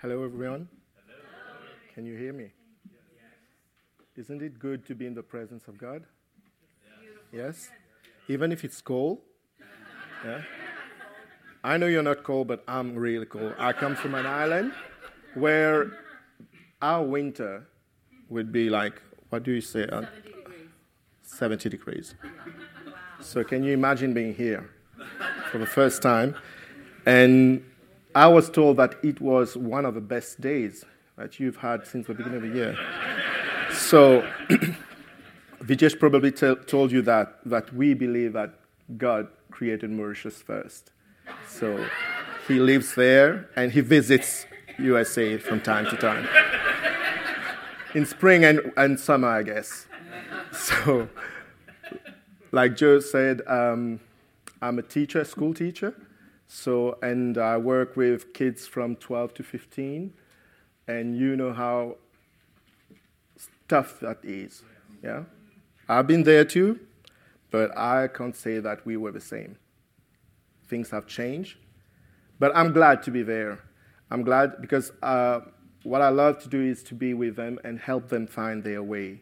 Hello, everyone. Can you hear me? Isn't it good to be in the presence of God? Yes? Even if it's cold? Yeah? I know you're not cold, but I'm really cold. I come from an island where our winter would be like, what do you say? Uh, 70 degrees. 70 degrees. So, can you imagine being here for the first time? And I was told that it was one of the best days that you've had since the beginning of the year. So, Vijesh probably tell, told you that, that we believe that God created Mauritius first. So, he lives there and he visits USA from time to time. In spring and, and summer, I guess. So, like Joe said, um, I'm a teacher, school teacher. So, and I work with kids from 12 to 15, and you know how tough that is. Yeah, I've been there too, but I can't say that we were the same. Things have changed, but I'm glad to be there. I'm glad because uh, what I love to do is to be with them and help them find their way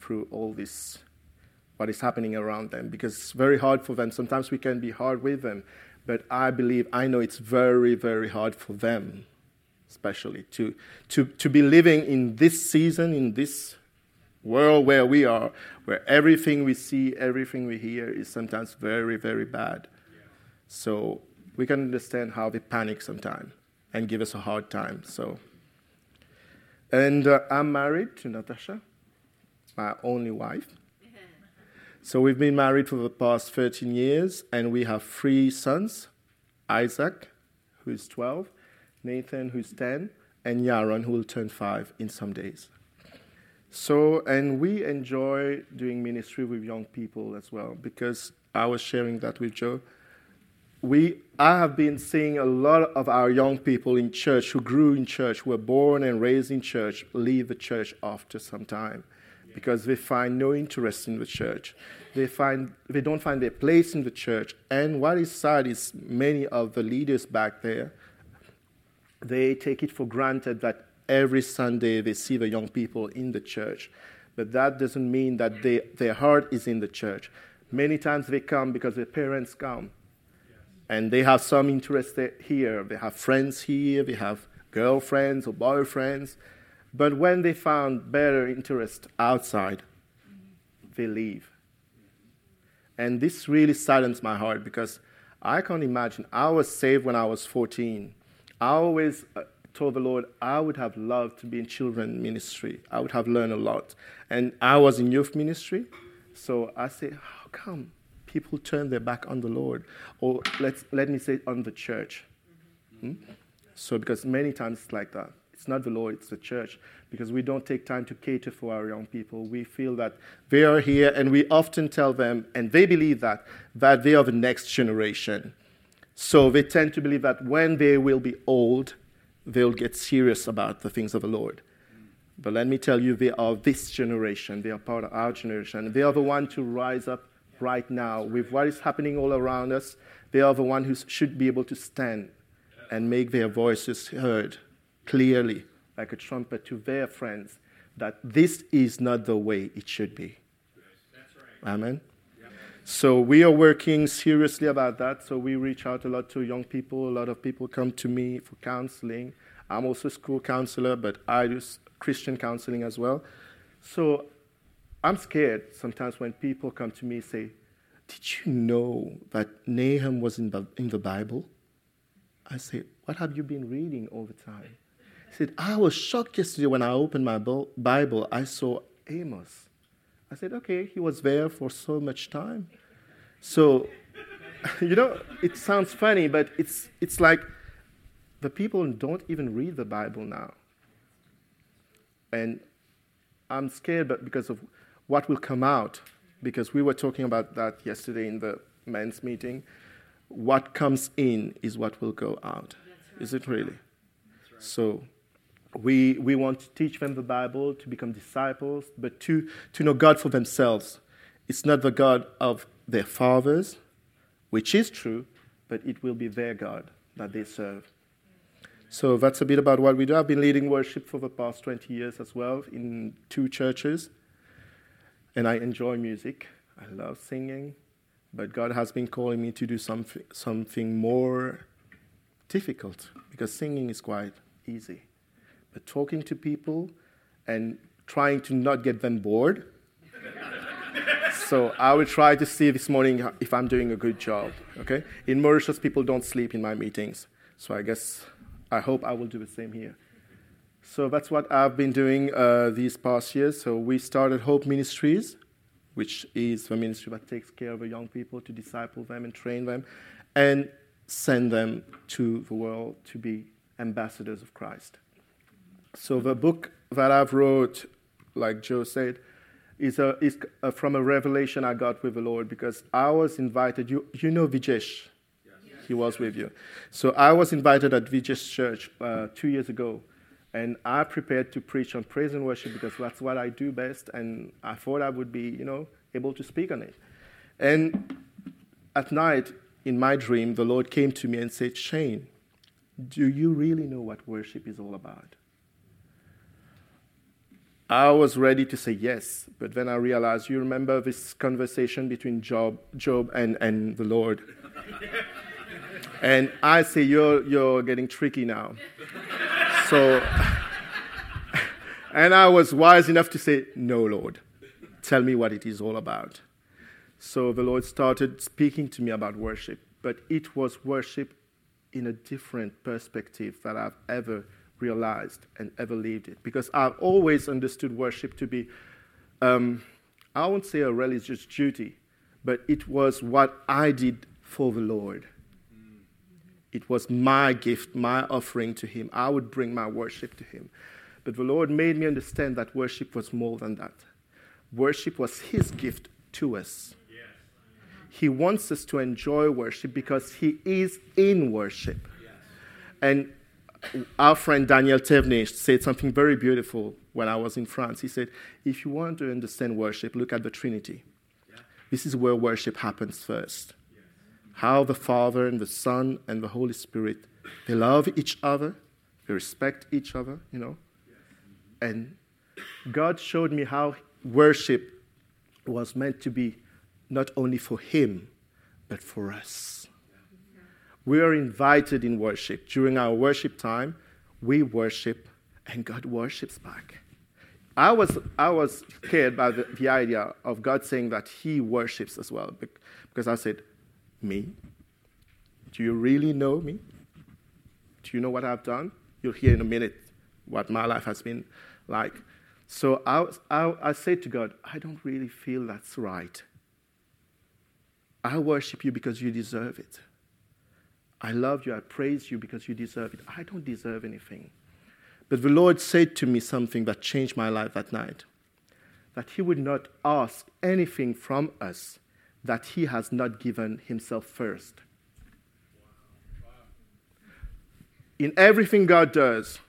through all this what is happening around them because it's very hard for them. Sometimes we can be hard with them, but I believe, I know it's very, very hard for them, especially to, to, to be living in this season, in this world where we are, where everything we see, everything we hear is sometimes very, very bad. So we can understand how they panic sometimes and give us a hard time. So, and uh, I'm married to Natasha, my only wife. So we've been married for the past 13 years, and we have three sons Isaac, who's 12, Nathan, who's 10, and Yaron, who will turn 5 in some days. So, and we enjoy doing ministry with young people as well, because I was sharing that with Joe. We, I have been seeing a lot of our young people in church who grew in church, were born and raised in church, leave the church after some time because they find no interest in the church. They, find, they don't find their place in the church. And what is sad is many of the leaders back there, they take it for granted that every Sunday they see the young people in the church. But that doesn't mean that they, their heart is in the church. Many times they come because their parents come. And they have some interest here. They have friends here, they have girlfriends or boyfriends. But when they found better interest outside, they leave. And this really saddens my heart because I can't imagine. I was saved when I was 14. I always uh, told the Lord I would have loved to be in children ministry. I would have learned a lot. And I was in youth ministry. So I say, how come people turn their back on the Lord? Or let's, let me say on the church. Hmm? So because many times it's like that. It's not the Lord, it's the church. Because we don't take time to cater for our young people. We feel that they are here, and we often tell them, and they believe that, that they are the next generation. So they tend to believe that when they will be old, they'll get serious about the things of the Lord. But let me tell you, they are this generation. They are part of our generation. They are the one to rise up right now with what is happening all around us. They are the one who should be able to stand and make their voices heard clearly, like a trumpet, to their friends that this is not the way it should be. Right. Amen. So we are working seriously about that. So we reach out a lot to young people. A lot of people come to me for counseling. I'm also a school counselor, but I do Christian counseling as well. So I'm scared sometimes when people come to me and say, Did you know that Nahum was in the, in the Bible? I say, What have you been reading all the time? He said, I was shocked yesterday when I opened my Bible, I saw Amos. I said, okay, he was there for so much time. So, you know, it sounds funny, but it's, it's like the people don't even read the Bible now. And I'm scared but because of what will come out, because we were talking about that yesterday in the men's meeting. What comes in is what will go out. Right. Is it really? Right. So we, we want to teach them the Bible, to become disciples, but to, to know God for themselves. It's not the God of their fathers, which is true, but it will be their God that they serve. So that's a bit about what we do. I've been leading worship for the past 20 years as well in two churches. And I enjoy music. I love singing. But God has been calling me to do something, something more difficult because singing is quite easy. But talking to people and trying to not get them bored. so I will try to see this morning if I'm doing a good job. Okay? In Mauritius, people don't sleep in my meetings. So I guess I hope I will do the same here. So that's what I've been doing uh, these past years. So we started Hope Ministries, which is the ministry that takes care of the young people to disciple them and train them and send them to the world to be ambassadors of Christ. So the book that I've wrote, like Joe said, is, a, is a, from a revelation I got with the Lord because I was invited. You, you know Vijesh? He was with you. So I was invited at Vijesh Church uh, two years ago, and I prepared to preach on praise and worship because that's what I do best, and I thought I would be, you know, able to speak on it. And at night, in my dream, the Lord came to me and said, Shane, do you really know what worship is all about? I was ready to say yes, but then I realized you remember this conversation between Job, Job and, and the Lord. and I say, you're, you're getting tricky now. so, and I was wise enough to say, No, Lord, tell me what it is all about. So the Lord started speaking to me about worship, but it was worship in a different perspective that I've ever realized and ever lived it. Because I've always understood worship to be, um, I won't say a religious duty, but it was what I did for the Lord. It was my gift, my offering to Him. I would bring my worship to Him. But the Lord made me understand that worship was more than that. Worship was His gift to us. He wants us to enjoy worship because He is in worship. And our friend Daniel Thévenet said something very beautiful when I was in France. He said, If you want to understand worship, look at the Trinity. Yeah. This is where worship happens first. Yes. How the Father and the Son and the Holy Spirit, they love each other, they respect each other, you know. Yes. And God showed me how worship was meant to be not only for Him, but for us we are invited in worship. During our worship time, we worship and God worships back. I was, I was scared by the, the idea of God saying that He worships as well, because I said, Me? Do you really know me? Do you know what I've done? You'll hear in a minute what my life has been like. So I, I, I said to God, I don't really feel that's right. I worship you because you deserve it. I love you, I praise you because you deserve it. I don't deserve anything. But the Lord said to me something that changed my life that night that He would not ask anything from us that He has not given Himself first. In everything God does,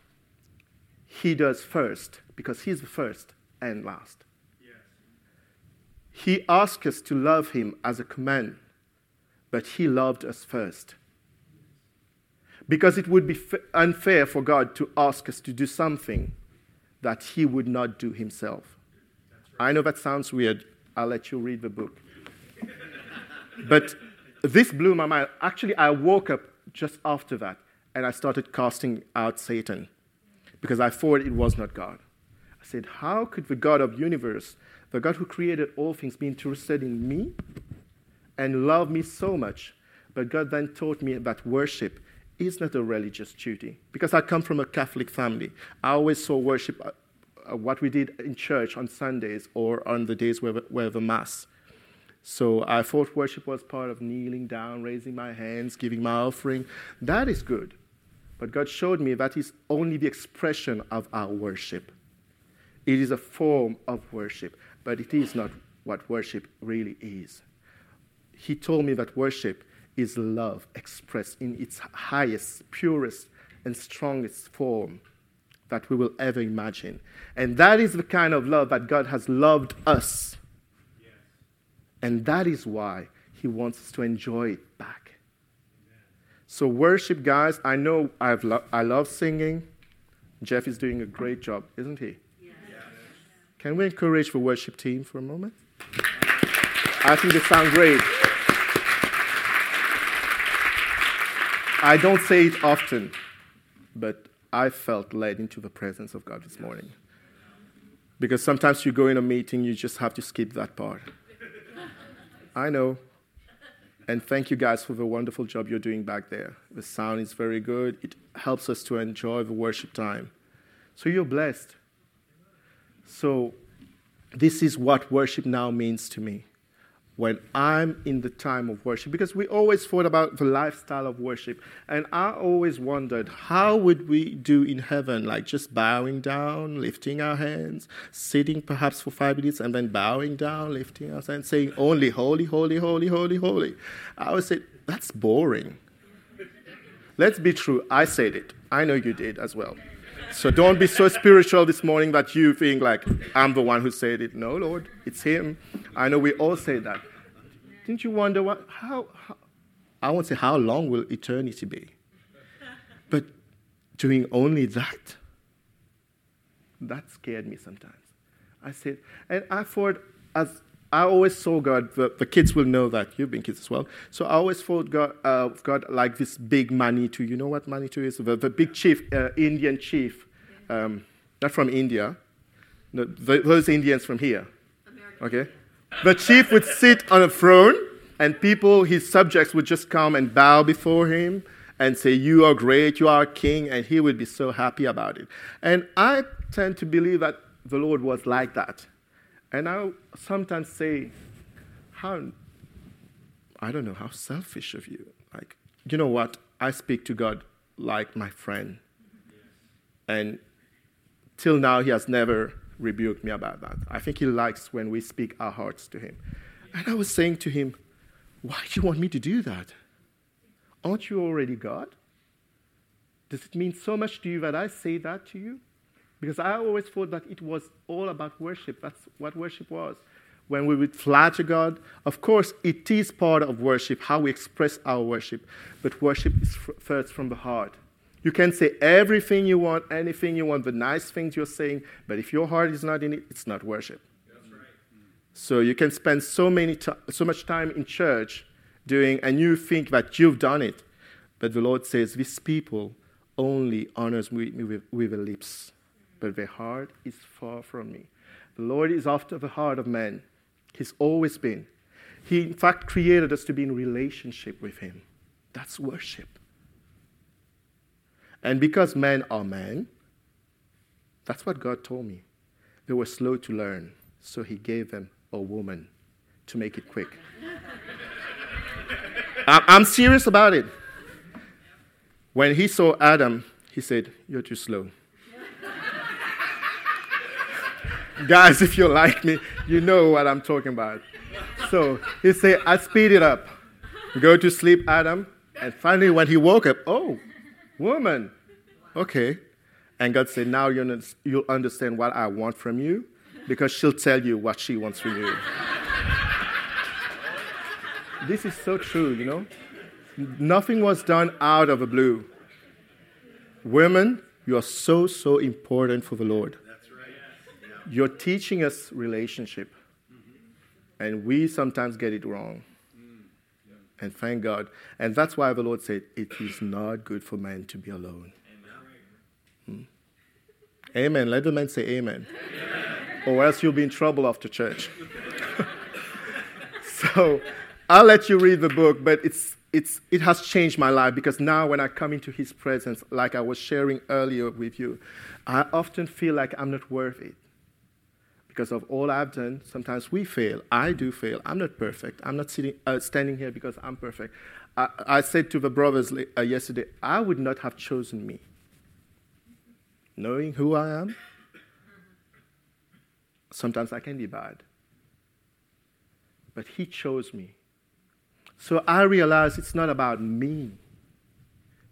He does first because He's the first and last. He asks us to love Him as a command, but He loved us first because it would be unfair for God to ask us to do something that He would not do Himself. I know that sounds weird. I'll let you read the book. but this blew my mind. Actually, I woke up just after that and I started casting out Satan because I thought it was not God. I said, How could the God of universe, the God who created all things, be interested in me and love me so much? But God then taught me that worship is not a religious duty. Because I come from a Catholic family, I always saw worship, uh, uh, what we did in church on Sundays or on the days where, where the Mass. So I thought worship was part of kneeling down, raising my hands, giving my offering. That is good. But God showed me that is only the expression of our worship. It is a form of worship, but it is not what worship really is. He told me that worship is love expressed in its highest, purest, and strongest form that we will ever imagine. And that is the kind of love that God has loved us. Yes. And that is why He wants us to enjoy it back. Amen. So, worship, guys, I know I've lo- I love singing. Jeff is doing a great job, isn't he? Yes. Can we encourage the worship team for a moment? I think they sound great. I don't say it often, but I felt led into the presence of God this morning. Because sometimes you go in a meeting, you just have to skip that part. I know. And thank you guys for the wonderful job you're doing back there. The sound is very good. It helps us to enjoy the worship time. So you're blessed. So this is what worship now means to me when I'm in the time of worship because we always thought about the lifestyle of worship and I always wondered how would we do in heaven? Like just bowing down lifting our hands sitting perhaps for 5 minutes and then bowing down lifting our hands saying only holy holy holy holy holy. I always said that's boring. Let's be true I said it. I know you did as well so don't be so spiritual this morning that you think like I'm the one who said it. No, Lord, it's Him. I know we all say that. Didn't you wonder what how, how I won't say how long will eternity be, but doing only that. That scared me sometimes. I said, and I thought as I always saw God, the, the, kids will know that. You've been kids as well. So I always thought God, uh, God like this big Manitou. You know what Manitou is? The, the big chief, uh, Indian chief. Um, not from India. No, the, those Indians from here. American. Okay? The chief would sit on a throne, and people, his subjects, would just come and bow before him and say, You are great, you are king, and he would be so happy about it. And I tend to believe that the Lord was like that. And I sometimes say, how, I don't know, how selfish of you. Like, you know what? I speak to God like my friend. And till now, he has never rebuked me about that. I think he likes when we speak our hearts to him. And I was saying to him, why do you want me to do that? Aren't you already God? Does it mean so much to you that I say that to you? Because I always thought that it was all about worship. That's what worship was. When we would flatter God, of course, it is part of worship, how we express our worship. But worship is first from the heart. You can say everything you want, anything you want, the nice things you're saying, but if your heart is not in it, it's not worship. Right. So you can spend so, many t- so much time in church doing, and you think that you've done it. But the Lord says, This people only honors me with, with the lips but their heart is far from me. The Lord is after the heart of man. He's always been. He, in fact, created us to be in relationship with Him. That's worship. And because men are men, that's what God told me. They were slow to learn, so He gave them a woman to make it quick. I'm serious about it. When he saw Adam, he said, You're too slow. Guys, if you're like me, you know what I'm talking about. So he said, I speed it up. Go to sleep, Adam. And finally, when he woke up, oh, woman, okay. And God said, Now you'll understand what I want from you because she'll tell you what she wants from you. this is so true, you know? Nothing was done out of the blue. Women, you are so, so important for the Lord. You're teaching us relationship, and we sometimes get it wrong. And thank God. And that's why the Lord said, It is not good for man to be alone. Amen. Hmm. amen. Let the man say amen. amen. Or else you'll be in trouble after church. so I'll let you read the book, but it's, it's, it has changed my life because now when I come into his presence, like I was sharing earlier with you, I often feel like I'm not worth it because of all I've done. Sometimes we fail. I do fail. I'm not perfect. I'm not sitting, uh, standing here because I'm perfect. I, I said to the brothers uh, yesterday, I would not have chosen me. Knowing who I am, sometimes I can be bad. But He chose me. So I realize it's not about me.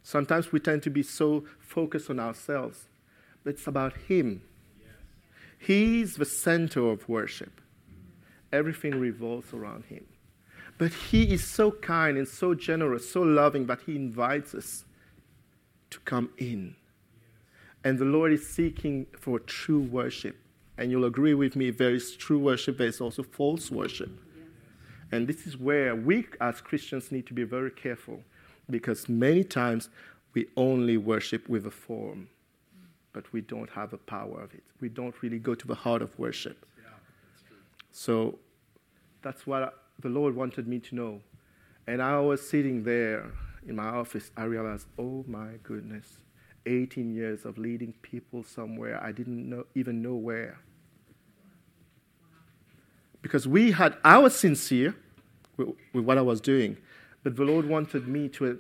Sometimes we tend to be so focused on ourselves, but it's about Him He's the center of worship. Everything revolves around him. But He is so kind and so generous, so loving that He invites us to come in. And the Lord is seeking for true worship. And you'll agree with me, there is true worship, there is also false worship. And this is where we as Christians need to be very careful because many times we only worship with a form, but we don't have the power of it. We don't really go to the heart of worship. Yeah, that's so that's what the Lord wanted me to know. And I was sitting there in my office, I realized, oh my goodness, 18 years of leading people somewhere I didn't know, even know where. Because we had, I was sincere with, with what I was doing, but the Lord wanted me to,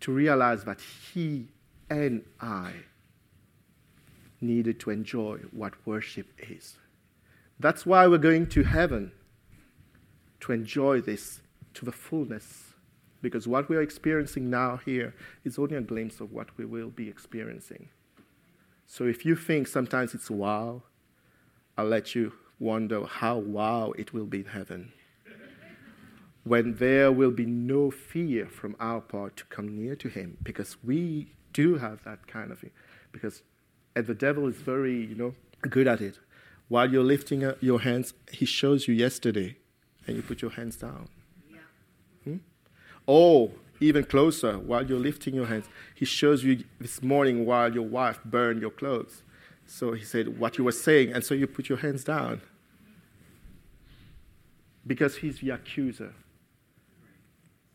to realize that He and I needed to enjoy what worship is. That's why we're going to heaven, to enjoy this to the fullness. Because what we are experiencing now here is only a glimpse of what we will be experiencing. So if you think sometimes it's wow, I'll let you wonder how wow it will be in heaven when there will be no fear from our part to come near to him because we do have that kind of because and the devil is very you know good at it while you're lifting up your hands he shows you yesterday and you put your hands down yeah. hmm? or even closer while you're lifting your hands he shows you this morning while your wife burned your clothes so he said what you were saying and so you put your hands down because he's the accuser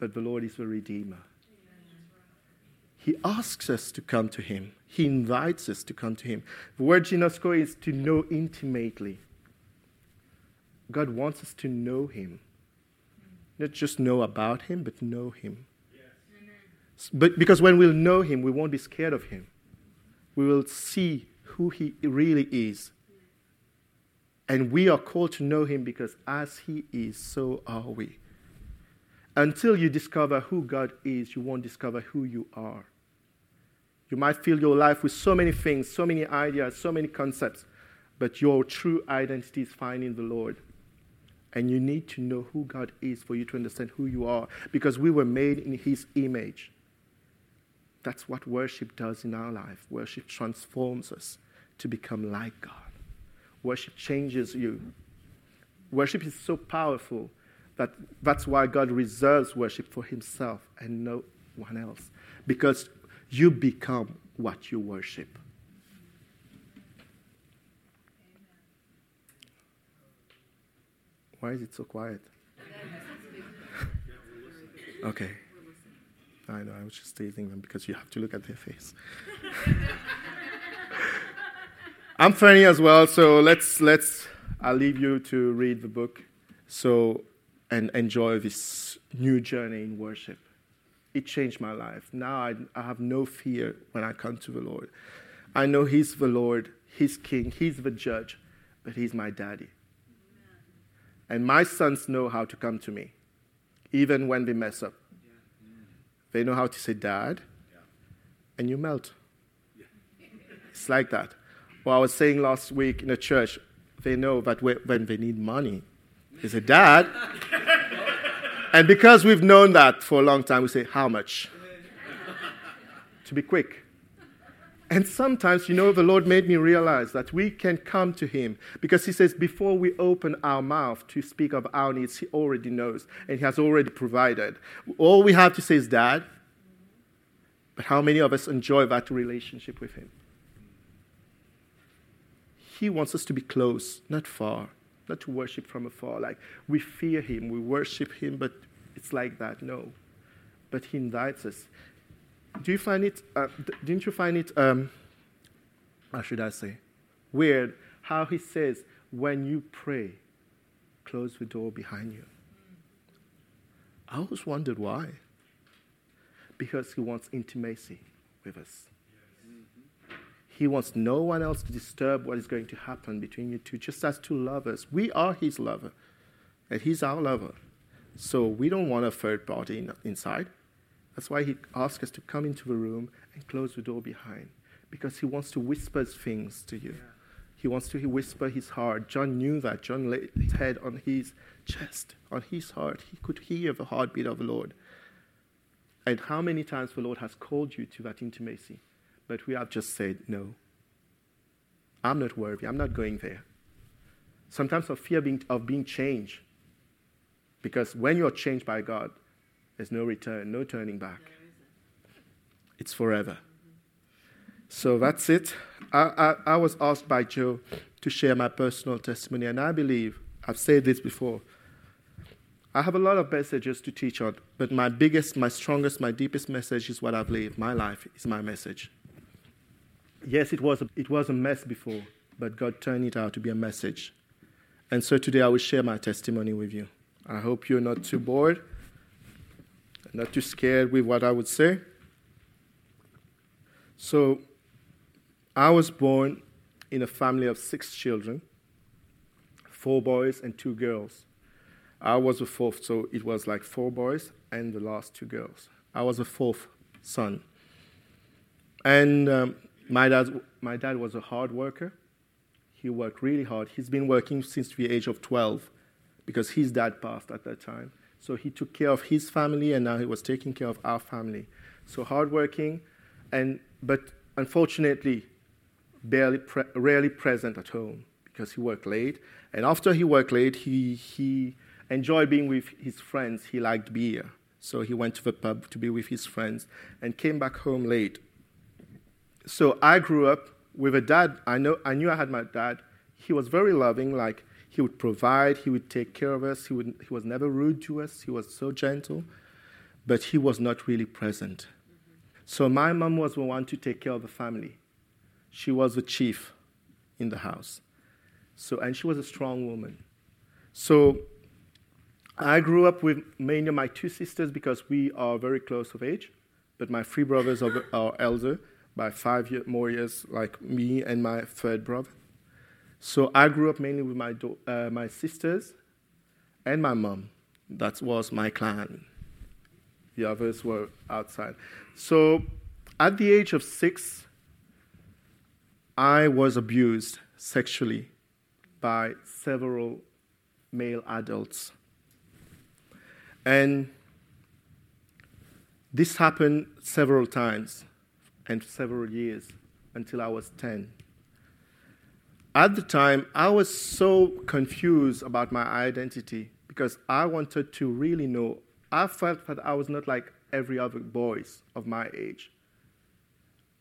but the Lord is the Redeemer. He asks us to come to Him. He invites us to come to Him. The word ginosko is to know intimately. God wants us to know Him. Not just know about Him, but know Him. Yes. But because when we'll know Him, we won't be scared of Him. We will see who He really is. And we are called to know Him because as He is, so are we. Until you discover who God is, you won't discover who you are. You might fill your life with so many things, so many ideas, so many concepts, but your true identity is found in the Lord. And you need to know who God is for you to understand who you are, because we were made in His image. That's what worship does in our life. Worship transforms us to become like God. Worship changes you. Worship is so powerful that, that's why God reserves worship for himself and no one else. Because you become what you worship. Why is it so quiet? okay. I know, I was just teasing them because you have to look at their face. I'm funny as well, so let's let's I'll leave you to read the book. So and enjoy this new journey in worship. It changed my life. Now I, I have no fear when I come to the Lord. I know He's the Lord, He's King, He's the judge, but He's my daddy. And my sons know how to come to me, even when they mess up. They know how to say, Dad, and you melt. It's like that. Well, I was saying last week in a church, they know that when they need money, they say, Dad. And because we've known that for a long time, we say, How much? to be quick. And sometimes, you know, the Lord made me realize that we can come to Him because He says, before we open our mouth to speak of our needs, He already knows and He has already provided. All we have to say is, Dad. But how many of us enjoy that relationship with Him? He wants us to be close, not far not to worship from afar. Like we fear him, we worship him, but it's like that. No. But he invites us. Do you find it, uh, didn't you find it, um, how should I say, weird how he says, when you pray, close the door behind you? I always wondered why. Because he wants intimacy with us. He wants no one else to disturb what is going to happen between you two, just as two lovers. We are his lover, and he's our lover. So we don't want a third party in, inside. That's why he asks us to come into the room and close the door behind, because he wants to whisper things to you. He wants to whisper his heart. John knew that. John laid his head on his chest, on his heart. He could hear the heartbeat of the Lord. And how many times the Lord has called you to that intimacy, but we have just said, no, I'm not worthy. I'm not going there. Sometimes of fear being, of being changed. Because when you're changed by God, there's no return, no turning back. It's forever. So that's it. I, I, I was asked by Joe to share my personal testimony, and I believe, I've said this before, I have a lot of messages to teach on, but my biggest, my strongest, my deepest message is what I've lived. My life is my message. Yes, it was, a, it was a mess before, but God turned it out to be a message. And so today I will share my testimony with you. I hope you're not too bored, not too scared with what I would say. So, I was born in a family of six children four boys and two girls. I was the fourth, so it was like four boys and the last two girls. I was the fourth son. And um, my dad, my dad was a hard worker. He worked really hard. He's been working since the age of 12 because his dad passed at that time. So he took care of his family and now he was taking care of our family. So hardworking, and, but unfortunately, barely pre- rarely present at home because he worked late. And after he worked late, he, he enjoyed being with his friends. He liked beer. So he went to the pub to be with his friends and came back home late so I grew up with a dad. I, know, I knew I had my dad. He was very loving, like he would provide, he would take care of us, he, would, he was never rude to us, he was so gentle, but he was not really present. So my mom was the one to take care of the family. She was the chief in the house. So, and she was a strong woman. So I grew up with mainly my two sisters because we are very close of age, but my three brothers are, are elder by five year, more years, like me and my third brother. So I grew up mainly with my, uh, my sisters and my mom. That was my clan. The others were outside. So at the age of six, I was abused sexually by several male adults. And this happened several times and several years until I was 10. At the time, I was so confused about my identity because I wanted to really know. I felt that I was not like every other boys of my age.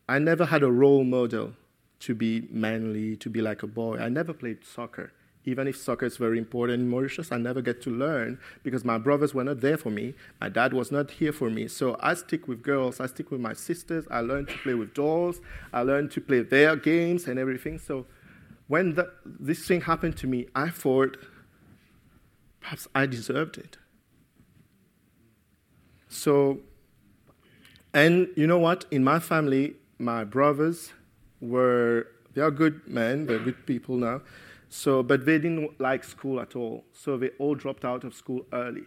I never had a role model to be manly, to be like a boy. I never played soccer even if soccer is very important in Mauritius, I never get to learn because my brothers were not there for me. My dad was not here for me. So I stick with girls. I stick with my sisters. I learned to play with dolls. I learned to play their games and everything. So when the, this thing happened to me, I thought perhaps I deserved it. So, and you know what? In my family, my brothers were, they are good men, they're good people now. So, but they didn't like school at all. So they all dropped out of school early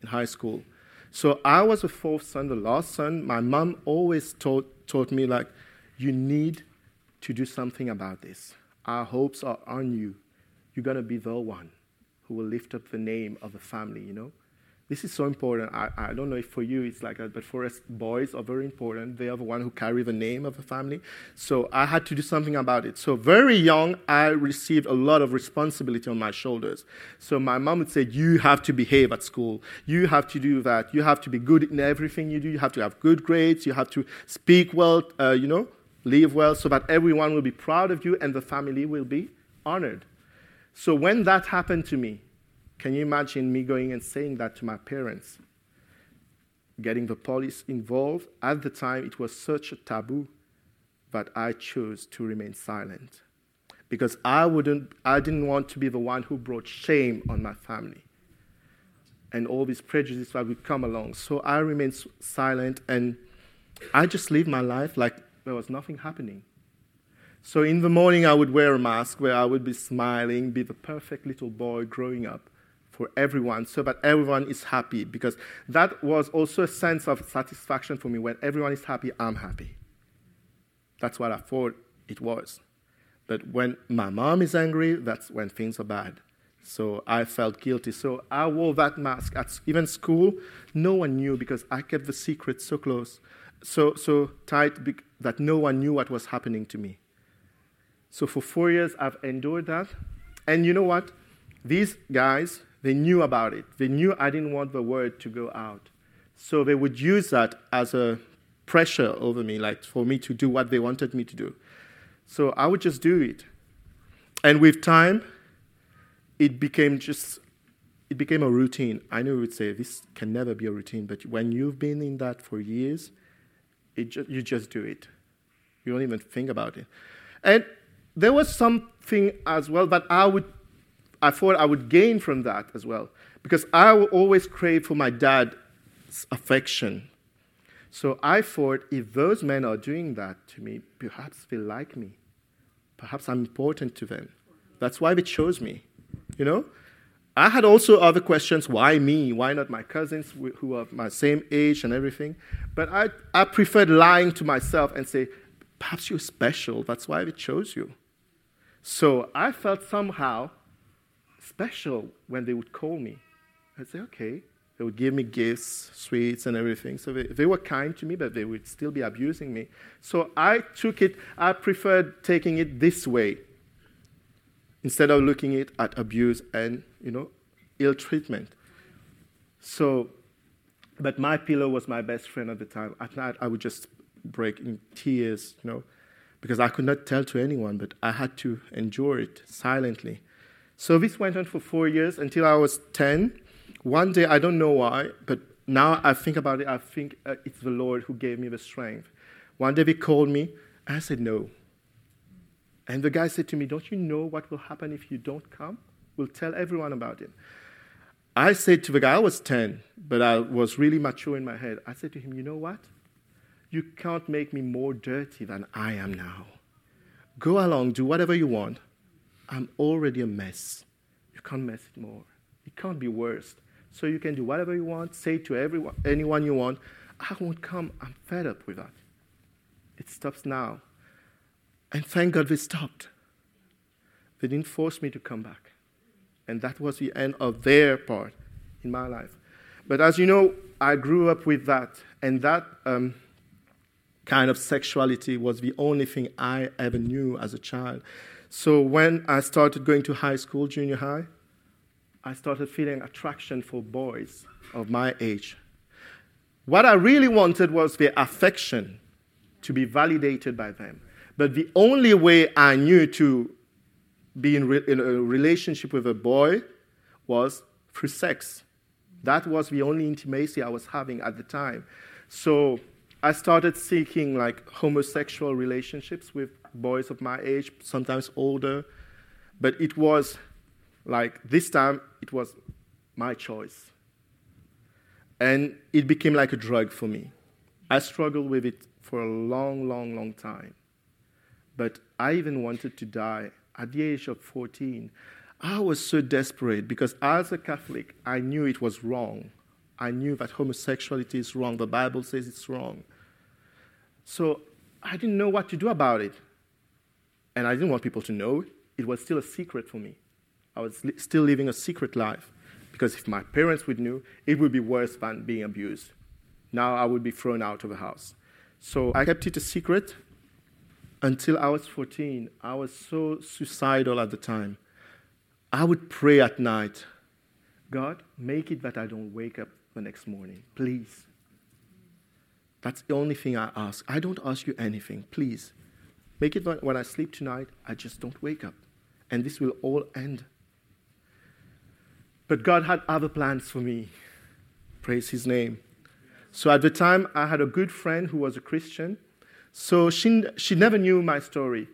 in high school. So I was the fourth son, the last son. My mom always taught, taught me, like, you need to do something about this. Our hopes are on you. You're going to be the one who will lift up the name of the family, you know? This is so important. I, I don't know if for you it's like that, but for us, boys are very important. They are the one who carry the name of the family. So I had to do something about it. So very young, I received a lot of responsibility on my shoulders. So my mom would say, you have to behave at school. You have to do that. You have to be good in everything you do. You have to have good grades. You have to speak well, uh, you know, live well, so that everyone will be proud of you and the family will be honored. So when that happened to me, can you imagine me going and saying that to my parents? Getting the police involved. At the time, it was such a taboo that I chose to remain silent because I, wouldn't, I didn't want to be the one who brought shame on my family and all these prejudices that would come along. So I remained silent and I just lived my life like there was nothing happening. So in the morning, I would wear a mask where I would be smiling, be the perfect little boy growing up for everyone so that everyone is happy because that was also a sense of satisfaction for me. When everyone is happy, I'm happy. That's what I thought it was. But when my mom is angry, that's when things are bad. So I felt guilty. So I wore that mask at even school. No one knew because I kept the secret so close, so, so tight that no one knew what was happening to me. So for four years, I've endured that. And you know what? These guys, they knew about it. They knew I didn't want the word to go out. So they would use that as a pressure over me, like for me to do what they wanted me to do. So I would just do it. And with time, it became just it became a routine. I know you would say this can never be a routine, but when you've been in that for years, ju- you just do it. You don't even think about it. And there was something as well that I would I thought I would gain from that as well. Because I will always crave for my dad's affection. So I thought if those men are doing that to me, perhaps they like me. Perhaps I'm important to them. That's why they chose me. You know? I had also other questions why me? Why not my cousins who are my same age and everything? But I, I preferred lying to myself and say, perhaps you're special. That's why they chose you. So I felt somehow special when they would call me. I'd say, okay. They would give me gifts, sweets, and everything. So they, they were kind to me, but they would still be abusing me. So I took it, I preferred taking it this way instead of looking it at abuse and, you know, ill treatment. So, but my pillow was my best friend at the time. At night, I would just break in tears, you know, because I could not tell to anyone, but I had to endure it silently. So this went on for four years until I was 10. One day, I don't know why, but now I think about it, I think uh, it's the Lord who gave me the strength. One day, he called me, and I said, No. And the guy said to me, Don't you know what will happen if you don't come? We'll tell everyone about it. I said to the guy, I was 10, but I was really mature in my head. I said to him, You know what? You can't make me more dirty than I am now. Go along, do whatever you want. I'm already a mess. You can't mess it more. It can't be worse. So you can do whatever you want, say to everyone, anyone you want, I won't come. I'm fed up with that. It stops now. And thank God they stopped. They didn't force me to come back. And that was the end of their part in my life. But as you know, I grew up with that. And that um, kind of sexuality was the only thing I ever knew as a child. So when I started going to high school, junior high, I started feeling attraction for boys of my age. What I really wanted was their affection to be validated by them. But the only way I knew to be in, re- in, a relationship with a boy was through sex. That was the only intimacy I was having at the time. So I started seeking like homosexual relationships with boys of my age, sometimes older. But it was like this time, it was my choice. And it became like a drug for me. I struggled with it for a long, long, long time. But I even wanted to die at the age of 14. I was so desperate because as a Catholic, I knew it was wrong. I knew that homosexuality is wrong. The Bible says it's wrong. So I didn't know what to do about it. And I didn't want people to know. It was still a secret for me. I was li- still living a secret life because if my parents would know, it would be worse than being abused. Now I would be thrown out of the house. So I kept it a secret until I was 14. I was so suicidal at the time. I would pray at night God, make it that I don't wake up the next morning, please. That's the only thing I ask. I don't ask you anything, please. Make it when I sleep tonight, I just don't wake up. And this will all end. But God had other plans for me. Praise His name. So at the time, I had a good friend who was a Christian so she, she never knew my story.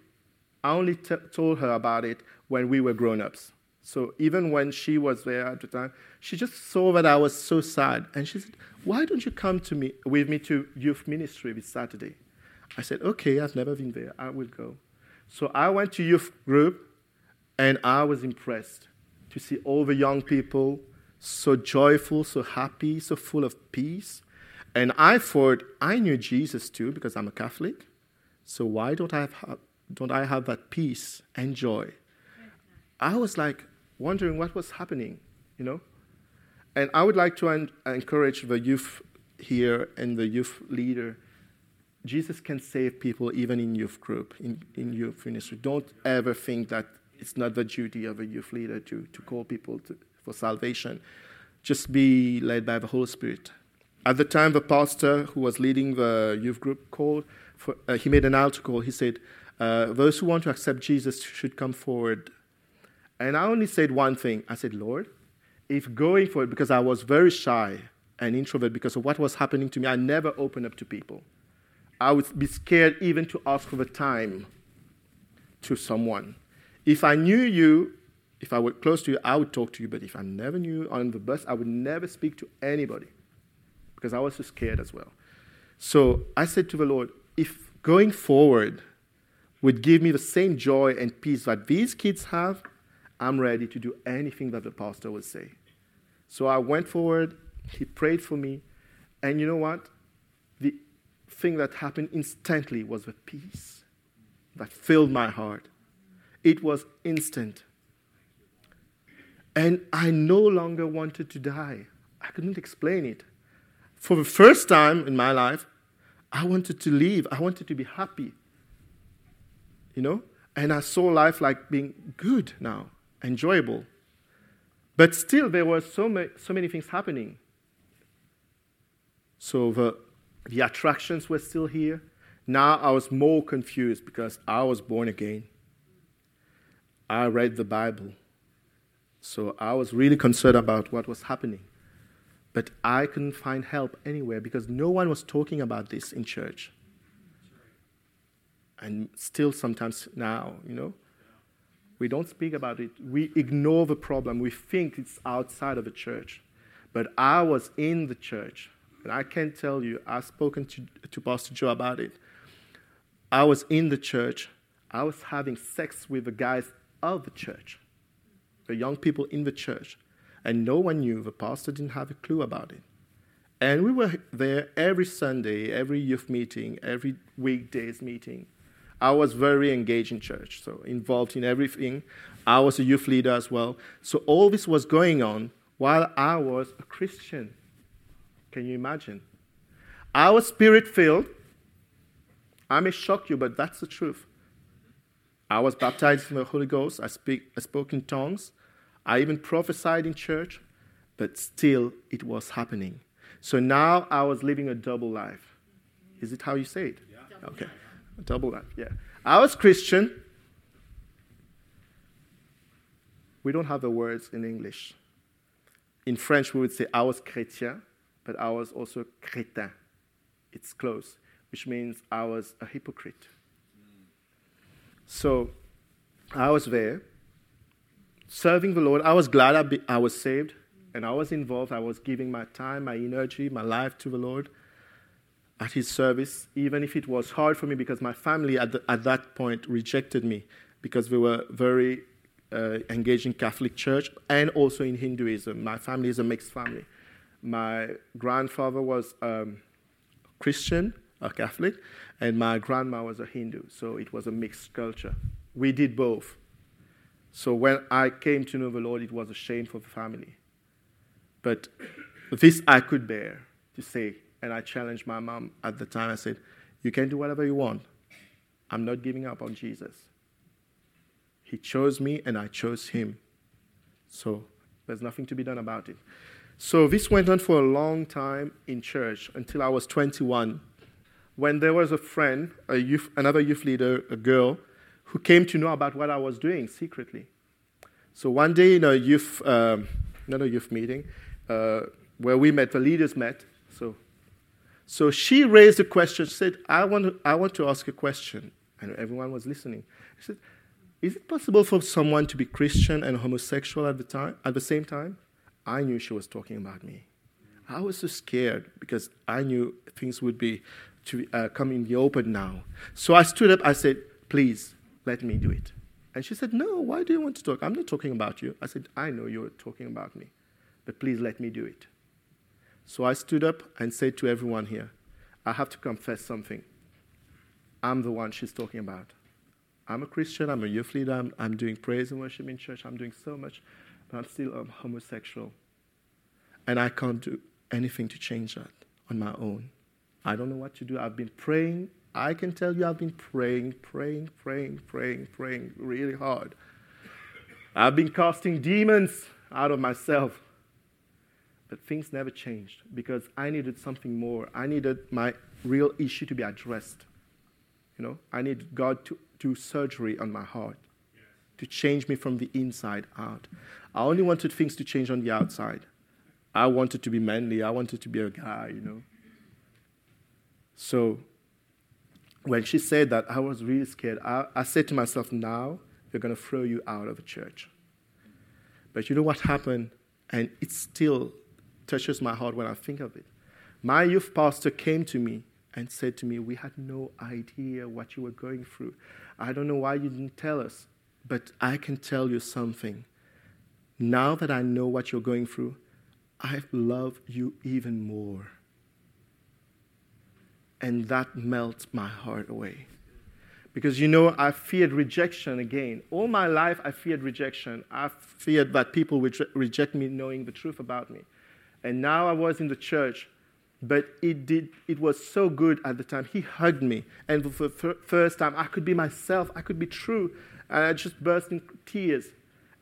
I only t- told her about it when we were grown ups. So even when she was there at the time, she just saw that I was so sad. And she said, Why don't you come to me with me to youth ministry this Saturday? I said, Okay, I've never been there. I will go. So I went to youth group and I was impressed to see all the young people so joyful, so happy, so full of peace. And I thought I knew Jesus too because I'm a Catholic. So why don't I have don't I have that peace and joy? I was like wondering what was happening, you know? And I would like to en- encourage the youth here and the youth leader. Jesus can save people even in youth group, in, in youth ministry. Don't ever think that it's not the duty of a youth leader to, to call people to, for salvation. Just be led by the Holy Spirit. At the time, the pastor who was leading the youth group called, for, uh, he made an altar call. He said, uh, Those who want to accept Jesus should come forward. And I only said one thing I said, Lord, if going for it, because I was very shy and introvert because of what was happening to me, I never opened up to people. I would be scared even to ask for the time to someone. If I knew you, if I were close to you, I would talk to you. But if I never knew you on the bus, I would never speak to anybody because I was so scared as well. So I said to the Lord, if going forward would give me the same joy and peace that these kids have, I'm ready to do anything that the pastor would say. So I went forward, he prayed for me, and you know what? Thing that happened instantly was the peace that filled my heart. It was instant. And I no longer wanted to die. I couldn't explain it. For the first time in my life, I wanted to leave. I wanted to be happy. You know? And I saw life like being good now, enjoyable. But still, there were so many, so many things happening. So the, the attractions were still here. Now I was more confused because I was born again. I read the Bible. So I was really concerned about what was happening. But I couldn't find help anywhere because no one was talking about this in church. And still, sometimes now, you know, we don't speak about it. We ignore the problem. We think it's outside of the church. But I was in the church. And I can tell you, I've spoken to, to Pastor Joe about it. I was in the church. I was having sex with the guys of the church, the young people in the church. And no one knew. The pastor didn't have a clue about it. And we were there every Sunday, every youth meeting, every weekdays meeting. I was very engaged in church, so involved in everything. I was a youth leader as well. So all this was going on while I was a Christian. Can you imagine? I was spirit filled. I may shock you, but that's the truth. I was baptized in the Holy Ghost. I, speak, I spoke in tongues. I even prophesied in church, but still it was happening. So now I was living a double life. Is it how you say it? Yeah. Okay. A double life, yeah. I was Christian. We don't have the words in English. In French, we would say I was chrétien, but I was also crétin. It's close, which means I was a hypocrite. So I was there serving the Lord. I was glad I, be, I was saved and I was involved. I was giving my time, my energy, my life to the Lord at His service, even if it was hard for me because my family at, the, at that point rejected me because we were very uh, engaged in Catholic Church and also in Hinduism. My family is a mixed family. My grandfather was um, Christian, a Catholic, and my grandma was a Hindu, so it was a mixed culture. We did both. So when I came to know the Lord, it was a shame for the family. But this I could bear to say, and I challenged my mom at the time. I said, You can do whatever you want. I'm not giving up on Jesus. He chose me, and I chose him. So there's nothing to be done about it. So this went on for a long time in church until I was 21 when there was a friend, a youth, another youth leader, a girl, who came to know about what I was doing secretly. So one day in a youth, um, not a youth meeting, uh, where we met, the leaders met. So, so she raised a question. She said, I want, to, I want to ask a question. And everyone was listening. She said, Is it possible for someone to be Christian and homosexual at the, time, at the same time? I knew she was talking about me. I was so scared because I knew things would be to uh, come in the open now. So I stood up. I said, Please, let me do it. And she said, No, why do you want to talk? I'm not talking about you. I said, I know you're talking about me, but please let me do it. So I stood up and said to everyone here, I have to confess something. I'm the one she's talking about. I'm a Christian, I'm a youth leader, I'm, I'm doing praise and worship in church, I'm doing so much, but I'm still um, homosexual. And I can't do anything to change that on my own. I don't know what to do. I've been praying. I can tell you, I've been praying, praying, praying, praying, praying really hard. I've been casting demons out of myself. But things never changed because I needed something more. I needed my real issue to be addressed. You know, I needed God to do surgery on my heart, to change me from the inside out. I only wanted things to change on the outside. I wanted to be manly. I wanted to be a guy, you know. So when she said that, I was really scared. I, I said to myself, now they're going to throw you out of the church. But you know what happened? And it still touches my heart when I think of it. My youth pastor came to me and said to me, We had no idea what you were going through. I don't know why you didn't tell us, but I can tell you something. Now that I know what you're going through, I love you even more. And that melts my heart away. Because you know, I feared rejection again. All my life, I feared rejection. I feared that people would reject me knowing the truth about me. And now I was in the church, but it, did, it was so good at the time. He hugged me. And for the first time, I could be myself, I could be true. And I just burst in tears.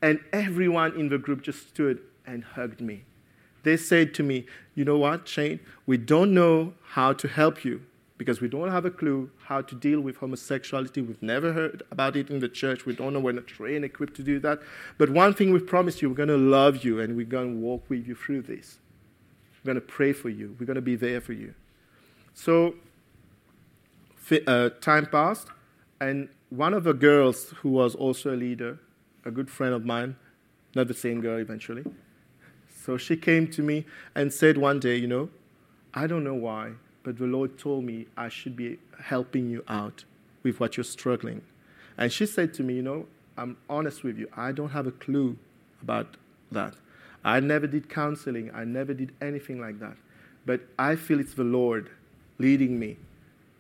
And everyone in the group just stood and hugged me. They said to me, You know what, Shane? We don't know how to help you because we don't have a clue how to deal with homosexuality. We've never heard about it in the church. We don't know we're not trained, equipped to do that. But one thing we've promised you, we're going to love you and we're going to walk with you through this. We're going to pray for you. We're going to be there for you. So, uh, time passed, and one of the girls who was also a leader, a good friend of mine, not the same girl eventually, so she came to me and said one day, You know, I don't know why, but the Lord told me I should be helping you out with what you're struggling. And she said to me, You know, I'm honest with you, I don't have a clue about that. I never did counseling, I never did anything like that. But I feel it's the Lord leading me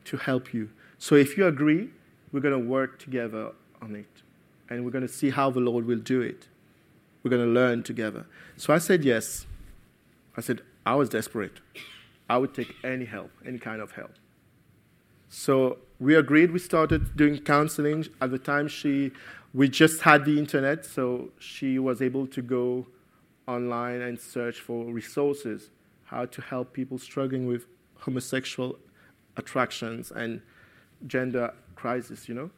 to help you. So if you agree, we're going to work together on it. And we're going to see how the Lord will do it. We're going to learn together. So I said yes. I said, I was desperate. I would take any help, any kind of help. So we agreed. We started doing counseling. At the time, she, we just had the internet, so she was able to go online and search for resources, how to help people struggling with homosexual attractions and gender crisis, you know.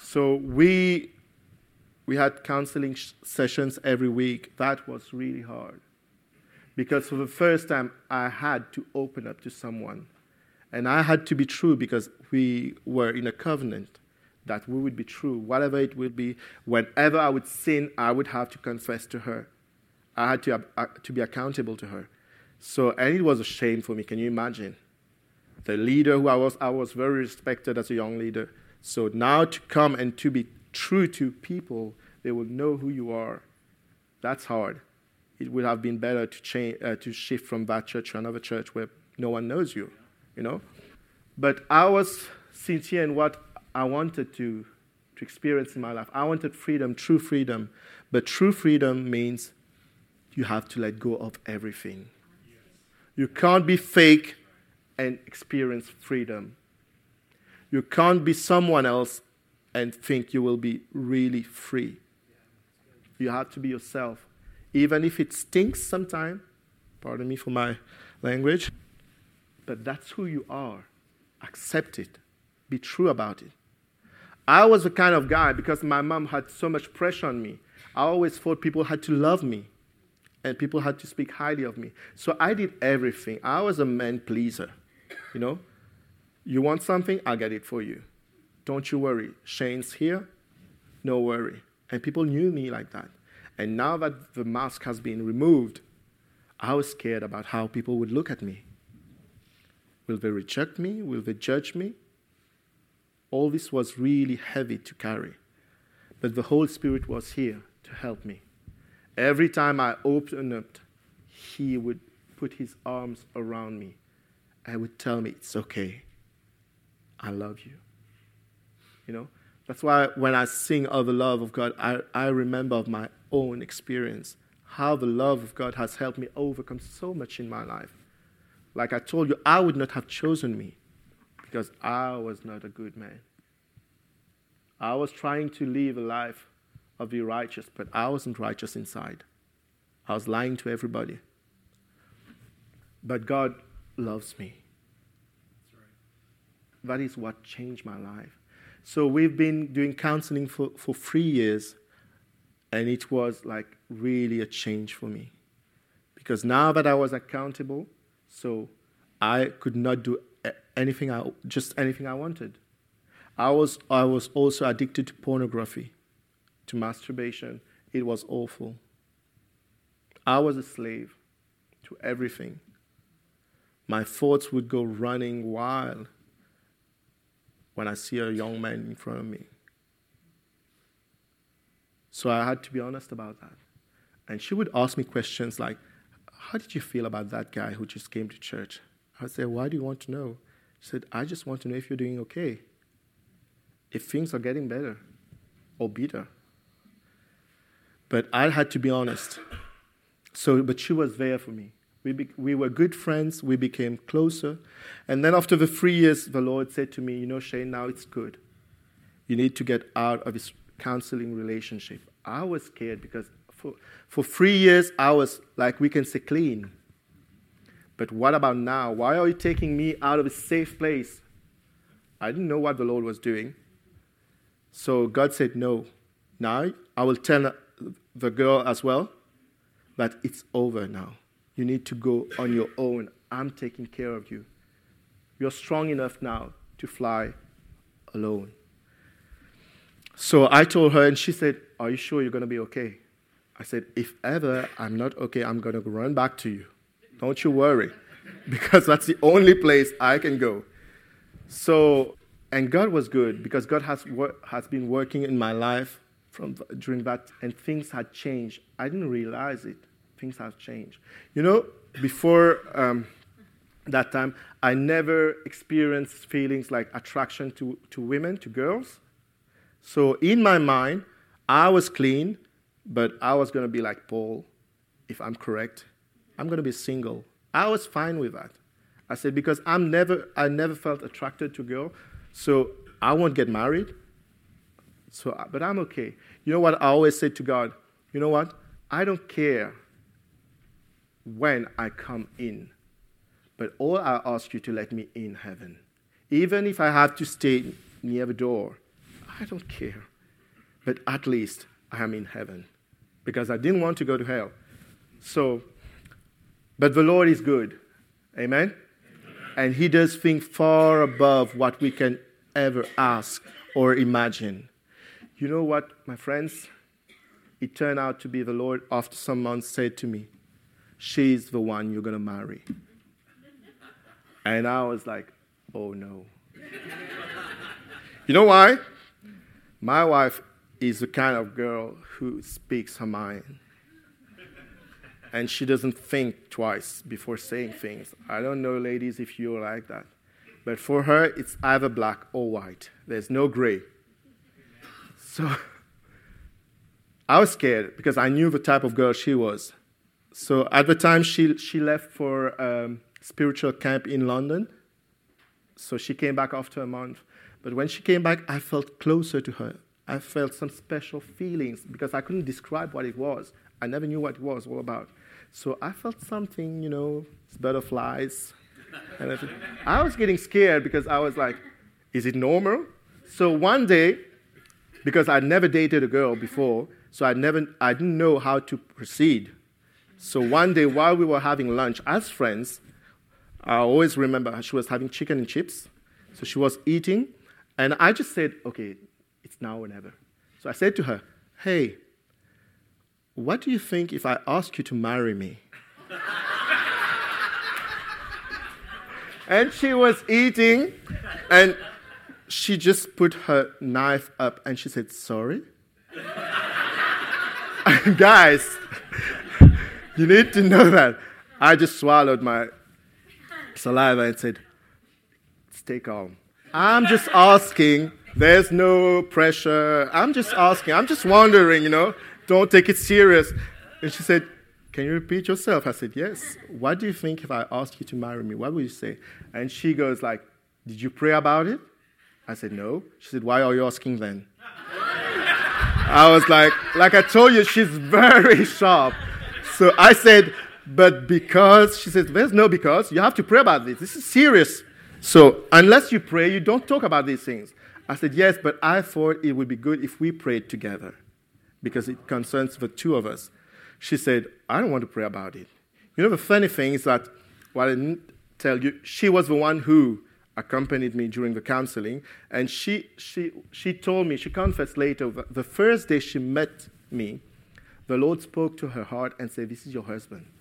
So we we had counseling sh- sessions every week. That was really hard. Because for the first time, I had to open up to someone. And I had to be true because we were in a covenant that we would be true. Whatever it would be, whenever I would sin, I would have to confess to her. I had to, uh, to be accountable to her. So, and it was a shame for me. Can you imagine? The leader who I was, I was very respected as a young leader. So now to come and to be true to people, they will know who you are. That's hard. It would have been better to, change, uh, to shift from that church to another church where no one knows you, you know? But I was sincere in what I wanted to, to experience in my life. I wanted freedom, true freedom. But true freedom means you have to let go of everything. You can't be fake and experience freedom. You can't be someone else and think you will be really free. You have to be yourself. Even if it stinks sometimes, pardon me for my language, but that's who you are. Accept it. Be true about it. I was the kind of guy, because my mom had so much pressure on me, I always thought people had to love me and people had to speak highly of me. So I did everything. I was a man pleaser. You know, you want something, I'll get it for you. Don't you worry. Shane's here, no worry. And people knew me like that. And now that the mask has been removed, I was scared about how people would look at me. Will they reject me? Will they judge me? All this was really heavy to carry. But the Holy Spirit was here to help me. Every time I opened up, He would put His arms around me and would tell me, It's okay. I love you. You know, That's why when I sing of the love of God, I, I remember of my own experience, how the love of God has helped me overcome so much in my life. Like I told you, I would not have chosen me because I was not a good man. I was trying to live a life of the righteous, but I wasn't righteous inside. I was lying to everybody. But God loves me. That is what changed my life. So we've been doing counseling for, for three years, and it was like really a change for me. Because now that I was accountable, so I could not do anything, I, just anything I wanted. I was, I was also addicted to pornography, to masturbation. It was awful. I was a slave to everything. My thoughts would go running wild when I see a young man in front of me. So I had to be honest about that. And she would ask me questions like, How did you feel about that guy who just came to church? I would say, Why do you want to know? She said, I just want to know if you're doing okay, if things are getting better or better. But I had to be honest. So, but she was there for me. We, be, we were good friends. We became closer. And then after the three years, the Lord said to me, You know, Shane, now it's good. You need to get out of this counseling relationship. I was scared because for, for three years, I was like, we can say clean. But what about now? Why are you taking me out of a safe place? I didn't know what the Lord was doing. So God said, No. Now I will tell the girl as well but it's over now. You need to go on your own. I'm taking care of you. You're strong enough now to fly alone. So I told her, and she said, Are you sure you're going to be okay? I said, If ever I'm not okay, I'm going to run back to you. Don't you worry, because that's the only place I can go. So, and God was good because God has, wor- has been working in my life from during that, and things had changed. I didn't realize it things have changed. You know, before um, that time, I never experienced feelings like attraction to, to women, to girls. So in my mind, I was clean, but I was going to be like Paul, if I'm correct. I'm going to be single. I was fine with that. I said, because I'm never, I never felt attracted to girl, so I won't get married. So, uh, but I'm okay. You know what I always say to God? You know what? I don't care when I come in. But all I ask you to let me in heaven. Even if I have to stay near the door, I don't care. But at least I am in heaven because I didn't want to go to hell. So, but the Lord is good. Amen? And He does things far above what we can ever ask or imagine. You know what, my friends? It turned out to be the Lord, after some months, said to me, she's the one you're going to marry. And I was like, oh no. you know why? My wife is the kind of girl who speaks her mind. And she doesn't think twice before saying things. I don't know, ladies, if you're like that. But for her, it's either black or white. There's no gray. So I was scared because I knew the type of girl she was. So at the time, she, she left for um, spiritual camp in London. So she came back after a month. But when she came back, I felt closer to her. I felt some special feelings because I couldn't describe what it was. I never knew what it was all about. So I felt something, you know, butterflies. and I was getting scared because I was like, is it normal? So one day, because I'd never dated a girl before, so I never I didn't know how to proceed. So one day while we were having lunch as friends, I always remember she was having chicken and chips. So she was eating, and I just said, okay, it's now or never. So I said to her, hey, what do you think if I ask you to marry me? and she was eating, and she just put her knife up and she said, sorry? Guys, you need to know that. I just swallowed my saliva and said, Stay calm. I'm just asking There's no pressure. I'm just asking. I'm just wondering, you know. Don't take it serious. And she said, Can you repeat yourself? I said, Yes. What do you think if I asked you to marry me? What would you say? And she goes like, Did you pray about it? I said, No. She said, Why are you asking then? I was like, like I told you, she's very sharp. So I said, but because, she said, there's no because, you have to pray about this. This is serious. So unless you pray, you don't talk about these things. I said, yes, but I thought it would be good if we prayed together because it concerns the two of us. She said, I don't want to pray about it. You know, the funny thing is that, well, I didn't tell you, she was the one who accompanied me during the counseling, and she, she, she told me, she confessed later, the first day she met me, the Lord spoke to her heart and said, This is your husband.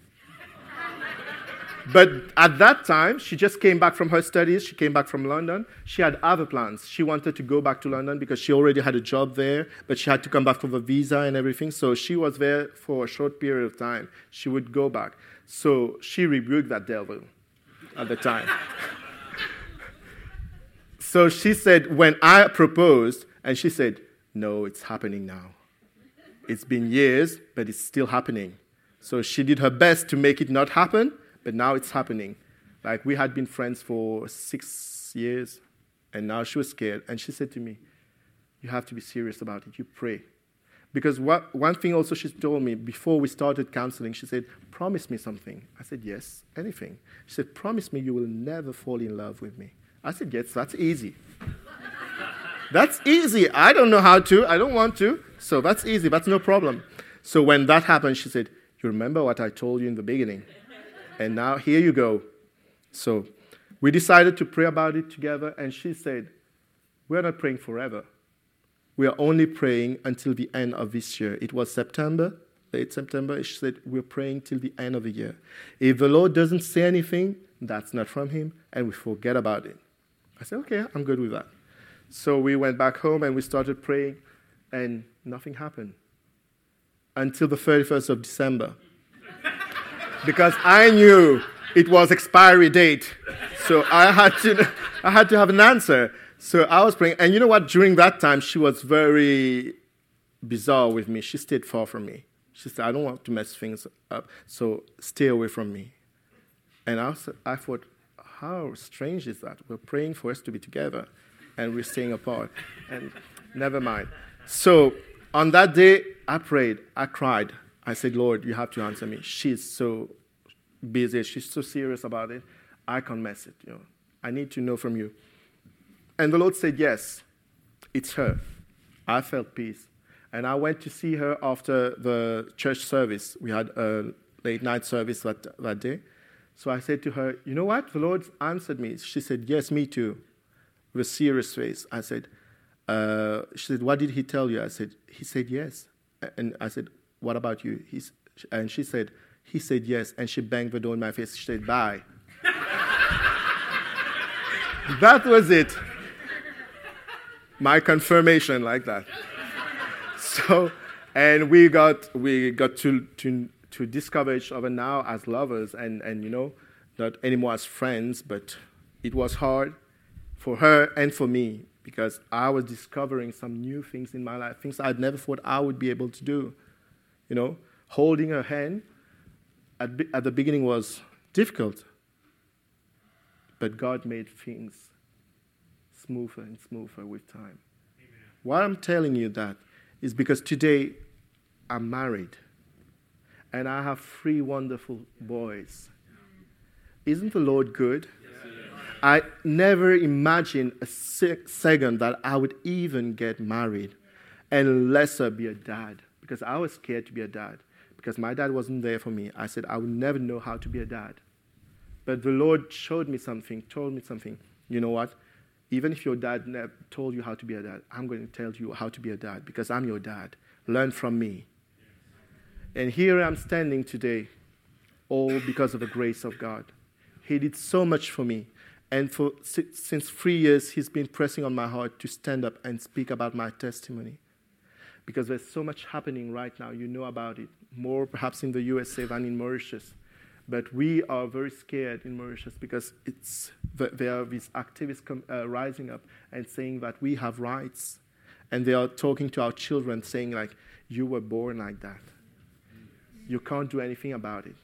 But at that time, she just came back from her studies. She came back from London. She had other plans. She wanted to go back to London because she already had a job there, but she had to come back for the visa and everything. So she was there for a short period of time. She would go back. So she rebuked that devil at the time. so she said, when I proposed, and she said, No, it's happening now. It's been years, but it's still happening. So she did her best to make it not happen but now it's happening. Like we had been friends for six years, and now she was scared. And she said to me, You have to be serious about it. You pray. Because what, one thing also she told me before we started counseling, she said, Promise me something. I said, Yes, anything. She said, Promise me you will never fall in love with me. I said, Yes, that's easy. that's easy. I don't know how to. I don't want to. So that's easy. That's no problem. So when that happened, she said, You remember what I told you in the beginning? And now here you go. So we decided to pray about it together, and she said, We're not praying forever. We are only praying until the end of this year. It was September, late September. She said, We're praying till the end of the year. If the Lord doesn't say anything, that's not from Him, and we forget about it. I said, Okay, I'm good with that. So we went back home and we started praying, and nothing happened until the 31st of December because I knew it was expiry date. So I had to, I had to have an answer. So I was praying. And you know what? During that time, she was very bizarre with me. She stayed far from me. She said, I don't want to mess things up, so stay away from me. And I, was, I thought, how strange is that? We're praying for us to be together, and we're staying apart. And never mind. So on that day, I prayed, I cried. I said, Lord, you have to answer me. She's so busy. She's so serious about it. I can't mess it. You know, I need to know from you. And the Lord said, Yes, it's her. I felt peace. And I went to see her after the church service. We had a late night service that, that day. So I said to her, You know what? The Lord answered me. She said, Yes, me too. With a serious face. I said, uh, She said, What did he tell you? I said, He said yes. And I said, what about you? He's, and she said, He said yes. And she banged the door in my face. She said, Bye. that was it. My confirmation, like that. So, and we got, we got to, to, to discover each other now as lovers and, and, you know, not anymore as friends, but it was hard for her and for me because I was discovering some new things in my life, things I'd never thought I would be able to do. You know, holding her hand at, at the beginning was difficult, but God made things smoother and smoother with time. Amen. Why I'm telling you that is because today I'm married and I have three wonderful boys. Isn't the Lord good? I never imagined a second that I would even get married and lesser be a dad because I was scared to be a dad because my dad wasn't there for me. I said, I would never know how to be a dad. But the Lord showed me something, told me something. You know what? Even if your dad never told you how to be a dad, I'm going to tell you how to be a dad because I'm your dad. Learn from me. And here I'm standing today, all because of the grace of God. He did so much for me. And for, since three years, He's been pressing on my heart to stand up and speak about my testimony because there's so much happening right now. You know about it, more perhaps in the USA than in Mauritius. But we are very scared in Mauritius because it's, there are these activists uh, rising up and saying that we have rights. And they are talking to our children, saying, like, you were born like that. You can't do anything about it.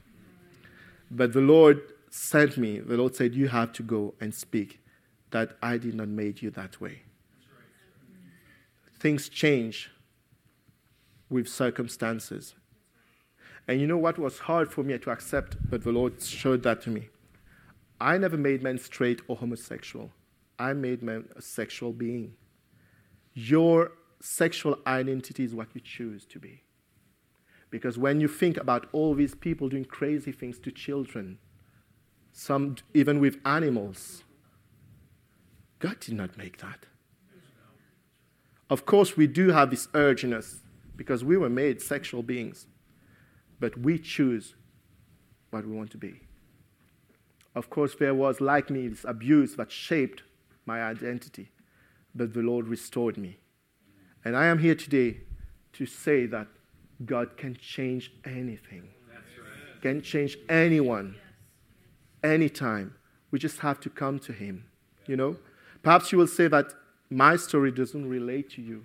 But the Lord sent me. The Lord said, You have to go and speak that I did not make you that way. Things change with circumstances. And you know what was hard for me to accept, but the Lord showed that to me? I never made men straight or homosexual. I made men a sexual being. Your sexual identity is what you choose to be. Because when you think about all these people doing crazy things to children, some even with animals, God did not make that. Of course, we do have this urge in us because we were made sexual beings, but we choose what we want to be. Of course, there was, like me, this abuse that shaped my identity, but the Lord restored me. And I am here today to say that God can change anything, right. can change anyone, anytime. We just have to come to Him, you know? Perhaps you will say that my story doesn't relate to you,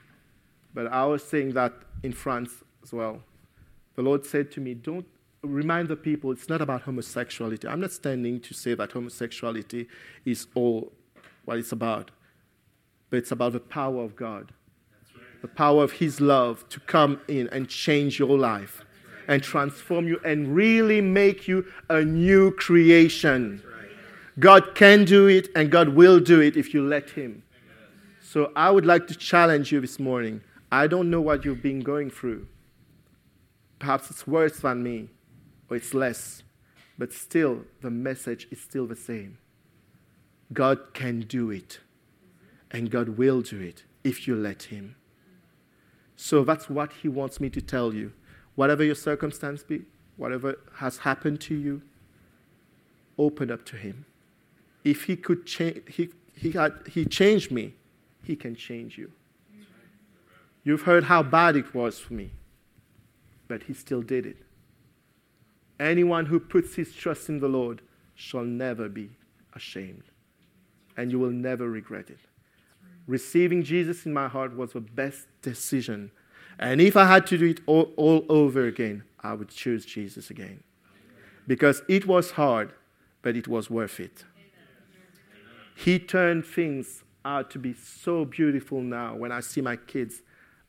but I was saying that in France as well. The Lord said to me, Don't remind the people it's not about homosexuality. I'm not standing to say that homosexuality is all what it's about, but it's about the power of God. The power of His love to come in and change your life and transform you and really make you a new creation. God can do it and God will do it if you let Him. So I would like to challenge you this morning. I don't know what you've been going through. Perhaps it's worse than me, or it's less, but still, the message is still the same. God can do it, and God will do it if you let Him. So that's what He wants me to tell you. Whatever your circumstance be, whatever has happened to you, open up to Him. If He could change, he, he, had, he changed me he can change you. You've heard how bad it was for me, but He still did it. Anyone who puts his trust in the Lord shall never be ashamed, and you will never regret it. Receiving Jesus in my heart was the best decision. And if I had to do it all, all over again, I would choose Jesus again. Because it was hard, but it was worth it. He turned things out to be so beautiful now. When I see my kids,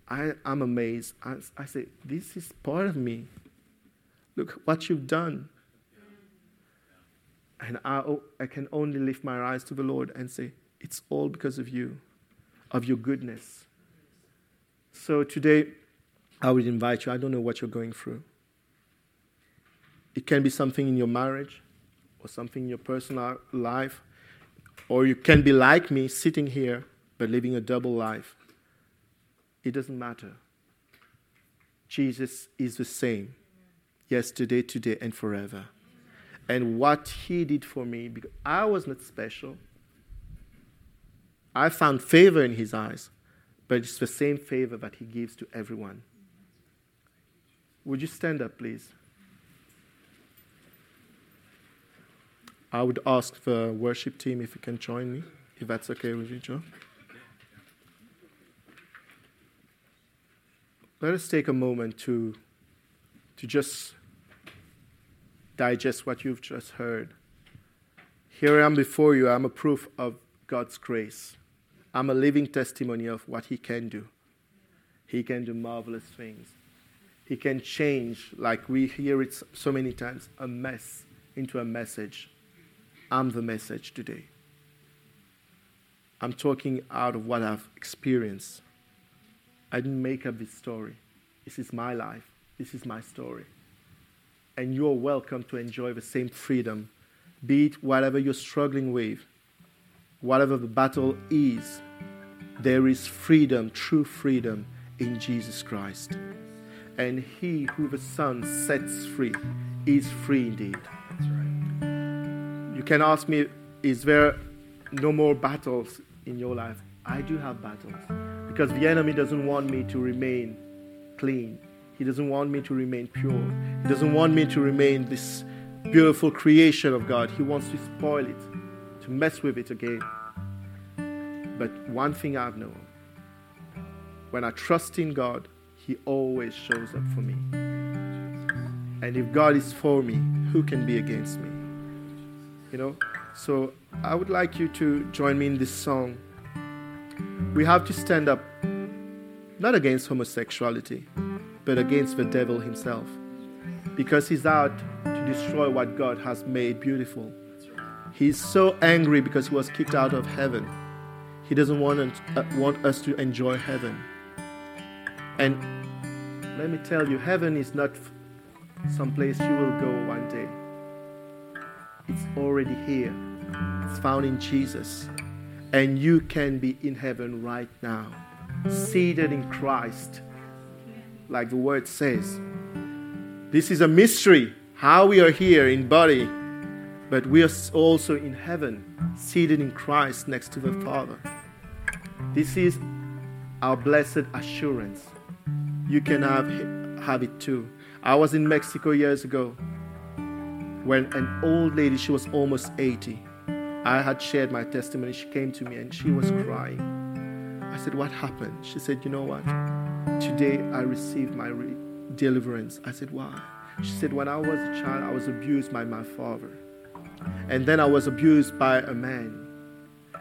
I, am amazed. I, I say, This is part of me. Look what you've done. And I, I can only lift my eyes to the Lord and say, It's all because of you, of your goodness. So today, I would invite you. I don't know what you're going through. It can be something in your marriage or something in your personal life or you can be like me, sitting here, but living a double life. It doesn't matter. Jesus is the same yesterday, today, and forever. And what he did for me, because I was not special, I found favor in his eyes, but it's the same favor that he gives to everyone. Would you stand up, please? I would ask the worship team if you can join me, if that's okay with you, Joe. Let us take a moment to, to just digest what you've just heard. Here I am before you. I'm a proof of God's grace. I'm a living testimony of what He can do. He can do marvelous things. He can change, like we hear it so many times, a mess into a message. I'm the message today. I'm talking out of what I've experienced. I didn't make up this story. This is my life. This is my story. And you're welcome to enjoy the same freedom, be it whatever you're struggling with, whatever the battle is. There is freedom, true freedom in Jesus Christ. And he who the Son sets free is free indeed. You can ask me, is there no more battles in your life? I do have battles because the enemy doesn't want me to remain clean. He doesn't want me to remain pure. He doesn't want me to remain this beautiful creation of God. He wants to spoil it, to mess with it again. But one thing I've known when I trust in God, He always shows up for me. And if God is for me, who can be against me? You know? So I would like you to join me in this song. We have to stand up, not against homosexuality, but against the devil himself. Because he's out to destroy what God has made beautiful. He's so angry because he was kicked out of heaven. He doesn't want, uh, want us to enjoy heaven. And let me tell you, heaven is not some place you will go one day. It's already here. It's found in Jesus. And you can be in heaven right now, seated in Christ, like the word says. This is a mystery how we are here in body, but we are also in heaven, seated in Christ next to the Father. This is our blessed assurance. You can have, have it too. I was in Mexico years ago when an old lady, she was almost 80. I had shared my testimony. She came to me and she was crying. I said, What happened? She said, You know what? Today I received my re- deliverance. I said, Why? She said, When I was a child, I was abused by my father. And then I was abused by a man.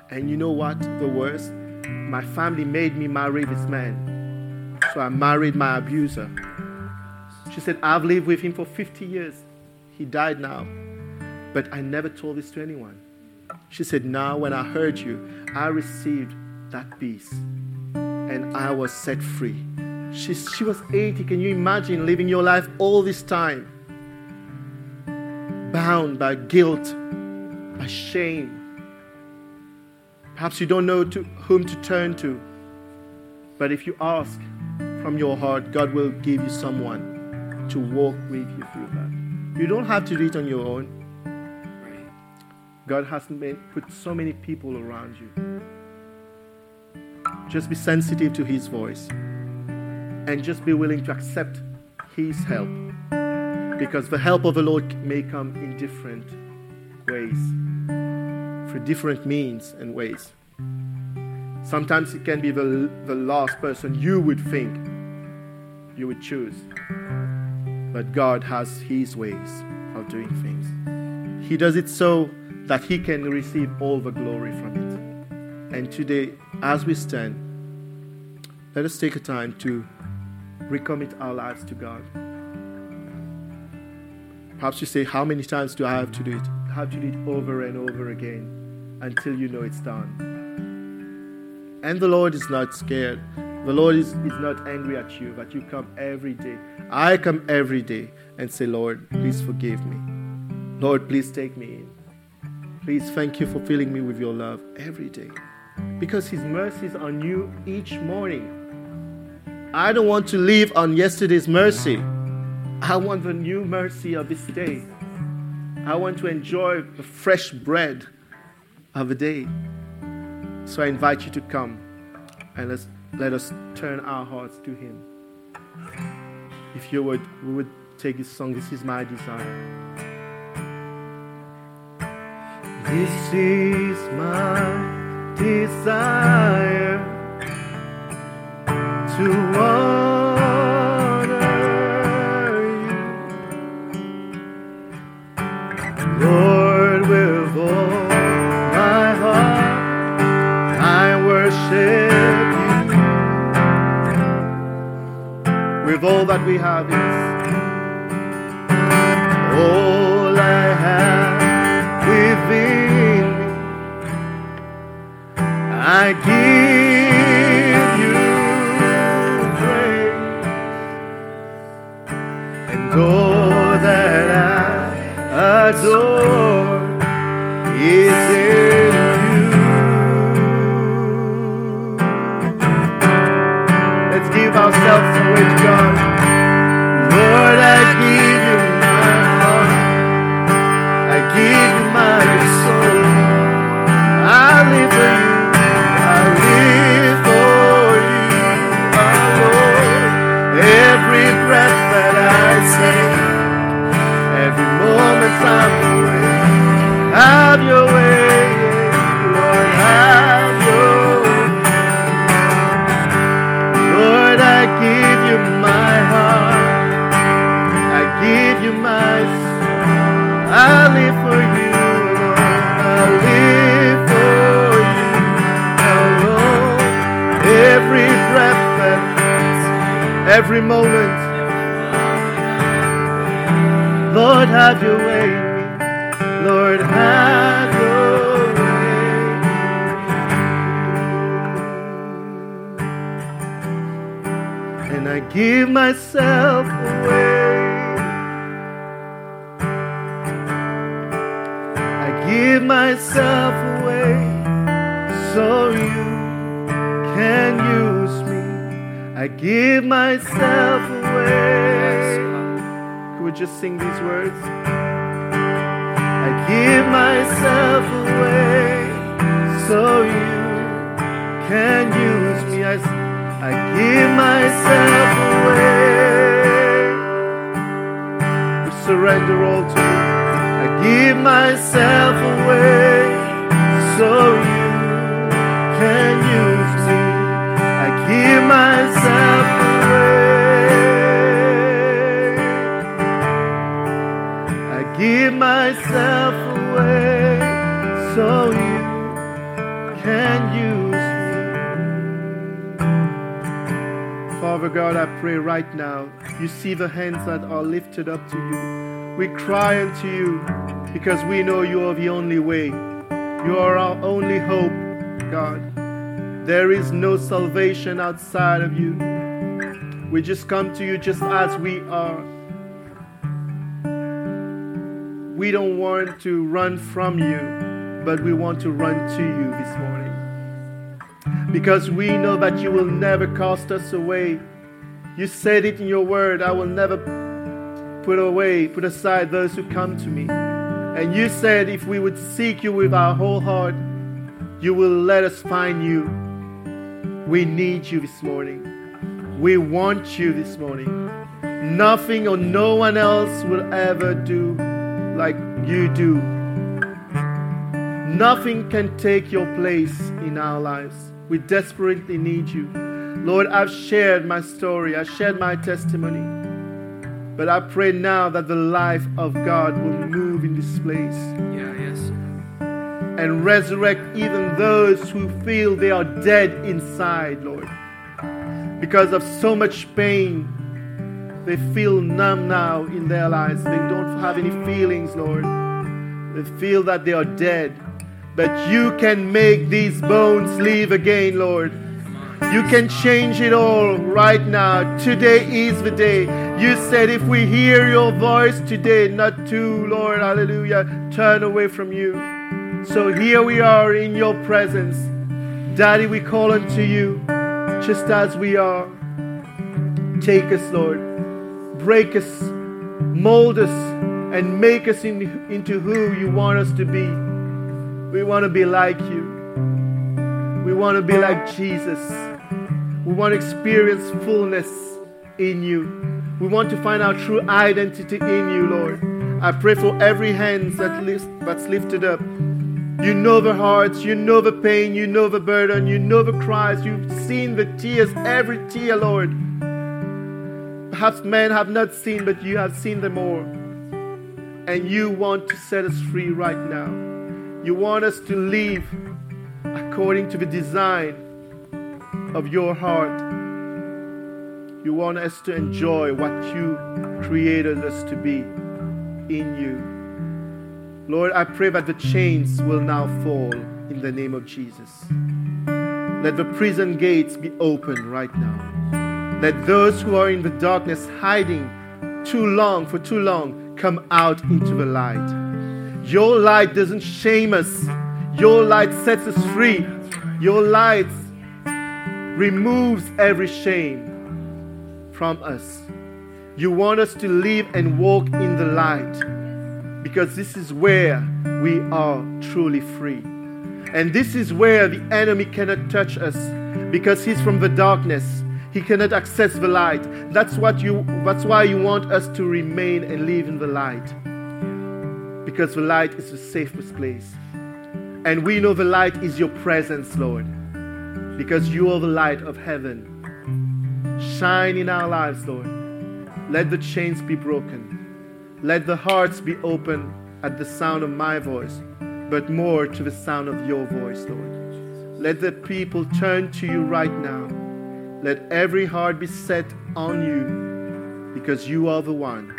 And you know what? The worst? My family made me marry this man. So I married my abuser. She said, I've lived with him for 50 years. He died now. But I never told this to anyone. She said, Now, when I heard you, I received that peace and I was set free. She, she was 80. Can you imagine living your life all this time? Bound by guilt, by shame. Perhaps you don't know to whom to turn to. But if you ask from your heart, God will give you someone to walk with you through that. You don't have to do it on your own. God has made, put so many people around you. Just be sensitive to His voice and just be willing to accept His help. Because the help of the Lord may come in different ways, through different means and ways. Sometimes it can be the, the last person you would think you would choose. But God has His ways of doing things. He does it so that He can receive all the glory from it. And today, as we stand, let us take a time to recommit our lives to God. Perhaps you say, How many times do I have to do it? Have to do it over and over again until you know it's done. And the Lord is not scared. The Lord is, is not angry at you, but you come every day. I come every day and say, Lord, please forgive me. Lord, please take me in. Please thank you for filling me with your love every day. Because His mercies are new each morning. I don't want to live on yesterday's mercy. I want the new mercy of this day. I want to enjoy the fresh bread of the day. So I invite you to come and let's, let us turn our hearts to Him. If you would, we would take this song, This is My Desire. This is my desire to honor all that we have is all I have within me. I give you praise and all that I adore is in you. Let's give ourselves away to God. Lord, I give every moment. Lord, have your way me. Lord, have your way. And I give myself away. I give myself away so you can use me. I give myself away. Could we just sing these words? I give myself away so you can use me. I, I give myself away. We surrender all to you. I give myself away so you can use give myself away so you can use me. Father God, I pray right now, you see the hands that are lifted up to you. We cry unto you because we know you are the only way. You are our only hope, God. There is no salvation outside of you. We just come to you just as we are. We don't want to run from you, but we want to run to you this morning. Because we know that you will never cast us away. You said it in your word, I will never put away, put aside those who come to me. And you said if we would seek you with our whole heart, you will let us find you. We need you this morning. We want you this morning. Nothing or no one else will ever do like you do. Nothing can take your place in our lives. We desperately need you. Lord, I've shared my story, I shared my testimony. But I pray now that the life of God will move in this place Yeah, yes. And resurrect even those who feel they are dead inside, Lord. Because of so much pain, they feel numb now in their lives. They don't have any feelings, Lord. They feel that they are dead. But you can make these bones live again, Lord. You can change it all right now. Today is the day. You said if we hear your voice today, not to, Lord, hallelujah, turn away from you. So here we are in your presence. Daddy, we call unto you just as we are. Take us, Lord. Break us, mold us, and make us in, into who you want us to be. We want to be like you. We want to be like Jesus. We want to experience fullness in you. We want to find our true identity in you, Lord. I pray for every hand that lifts, that's lifted up. You know the hearts, you know the pain, you know the burden, you know the cries, you've seen the tears, every tear, Lord. Perhaps men have not seen, but you have seen them all. And you want to set us free right now. You want us to live according to the design of your heart. You want us to enjoy what you created us to be in you. Lord, I pray that the chains will now fall in the name of Jesus. Let the prison gates be open right now. Let those who are in the darkness hiding too long, for too long, come out into the light. Your light doesn't shame us, your light sets us free. Your light removes every shame from us. You want us to live and walk in the light because this is where we are truly free. And this is where the enemy cannot touch us because he's from the darkness. He cannot access the light. That's what you that's why you want us to remain and live in the light. Because the light is the safest place. And we know the light is your presence, Lord. Because you are the light of heaven. Shine in our lives, Lord. Let the chains be broken. Let the hearts be open at the sound of my voice, but more to the sound of your voice, Lord. Let the people turn to you right now. Let every heart be set on you because you are the one.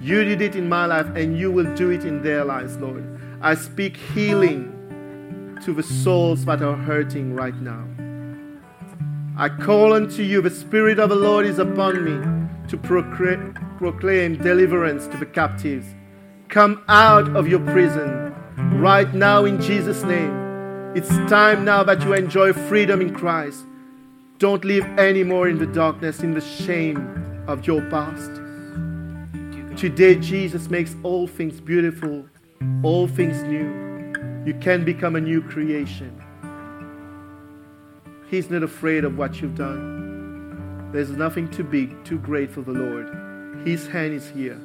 You did it in my life and you will do it in their lives, Lord. I speak healing to the souls that are hurting right now. I call unto you, the Spirit of the Lord is upon me to proclaim, proclaim deliverance to the captives. Come out of your prison right now in Jesus' name. It's time now that you enjoy freedom in Christ. Don't live anymore in the darkness, in the shame of your past. Today, Jesus makes all things beautiful, all things new. You can become a new creation. He's not afraid of what you've done. There's nothing too big, too great for the Lord. His hand is here.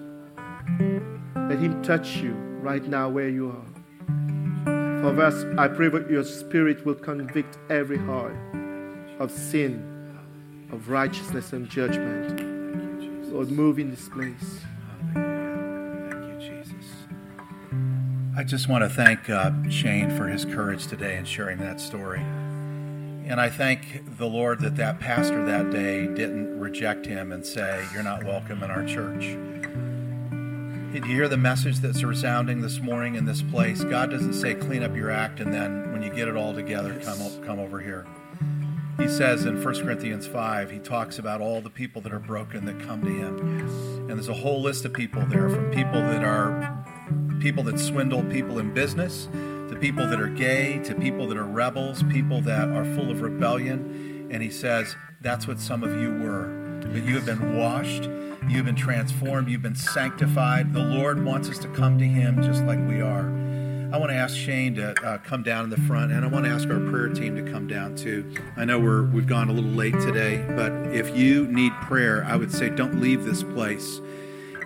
Let Him touch you right now where you are. For us, I pray that your spirit will convict every heart of sin, of righteousness and judgment. Lord, move in this place. I just want to thank uh, Shane for his courage today in sharing that story. And I thank the Lord that that pastor that day didn't reject him and say, You're not welcome in our church. Did you hear the message that's resounding this morning in this place? God doesn't say, Clean up your act, and then when you get it all together, come, come over here. He says in 1 Corinthians 5, he talks about all the people that are broken that come to him. And there's a whole list of people there from people that are people that swindle people in business, to people that are gay, to people that are rebels, people that are full of rebellion. And he says, That's what some of you were. But you have been washed, you've been transformed, you've been sanctified. The Lord wants us to come to him just like we are. I want to ask Shane to uh, come down in the front, and I want to ask our prayer team to come down too. I know we're we've gone a little late today, but if you need prayer, I would say don't leave this place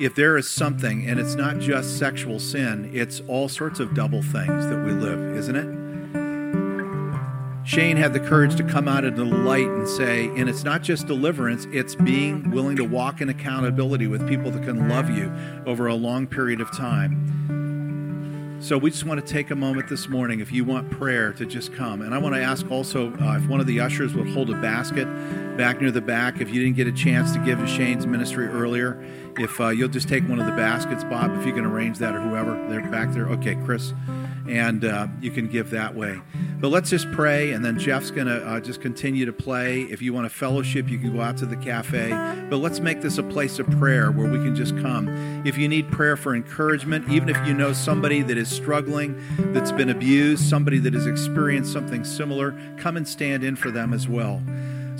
if there is something, and it's not just sexual sin, it's all sorts of double things that we live, isn't it? Shane had the courage to come out into the light and say, and it's not just deliverance, it's being willing to walk in accountability with people that can love you over a long period of time. So we just want to take a moment this morning, if you want prayer, to just come. And I want to ask also uh, if one of the ushers would hold a basket back near the back. If you didn't get a chance to give to Shane's ministry earlier, if uh, you'll just take one of the baskets, Bob, if you can arrange that or whoever, they're back there. Okay, Chris. And uh, you can give that way. But let's just pray, and then Jeff's going to uh, just continue to play. If you want a fellowship, you can go out to the cafe. But let's make this a place of prayer where we can just come. If you need prayer for encouragement, even if you know somebody that is struggling, that's been abused, somebody that has experienced something similar, come and stand in for them as well.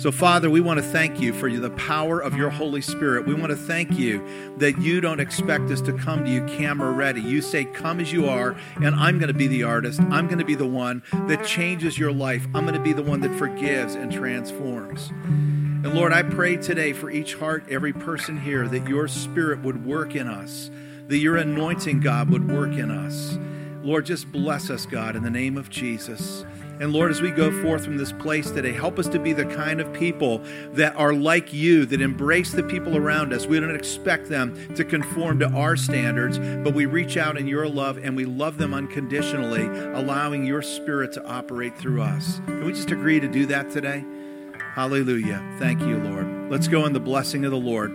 So, Father, we want to thank you for the power of your Holy Spirit. We want to thank you that you don't expect us to come to you camera ready. You say, Come as you are, and I'm going to be the artist. I'm going to be the one that changes your life. I'm going to be the one that forgives and transforms. And Lord, I pray today for each heart, every person here, that your Spirit would work in us, that your anointing, God, would work in us. Lord, just bless us, God, in the name of Jesus. And Lord, as we go forth from this place today, help us to be the kind of people that are like you, that embrace the people around us. We don't expect them to conform to our standards, but we reach out in your love and we love them unconditionally, allowing your spirit to operate through us. Can we just agree to do that today? Hallelujah. Thank you, Lord. Let's go in the blessing of the Lord.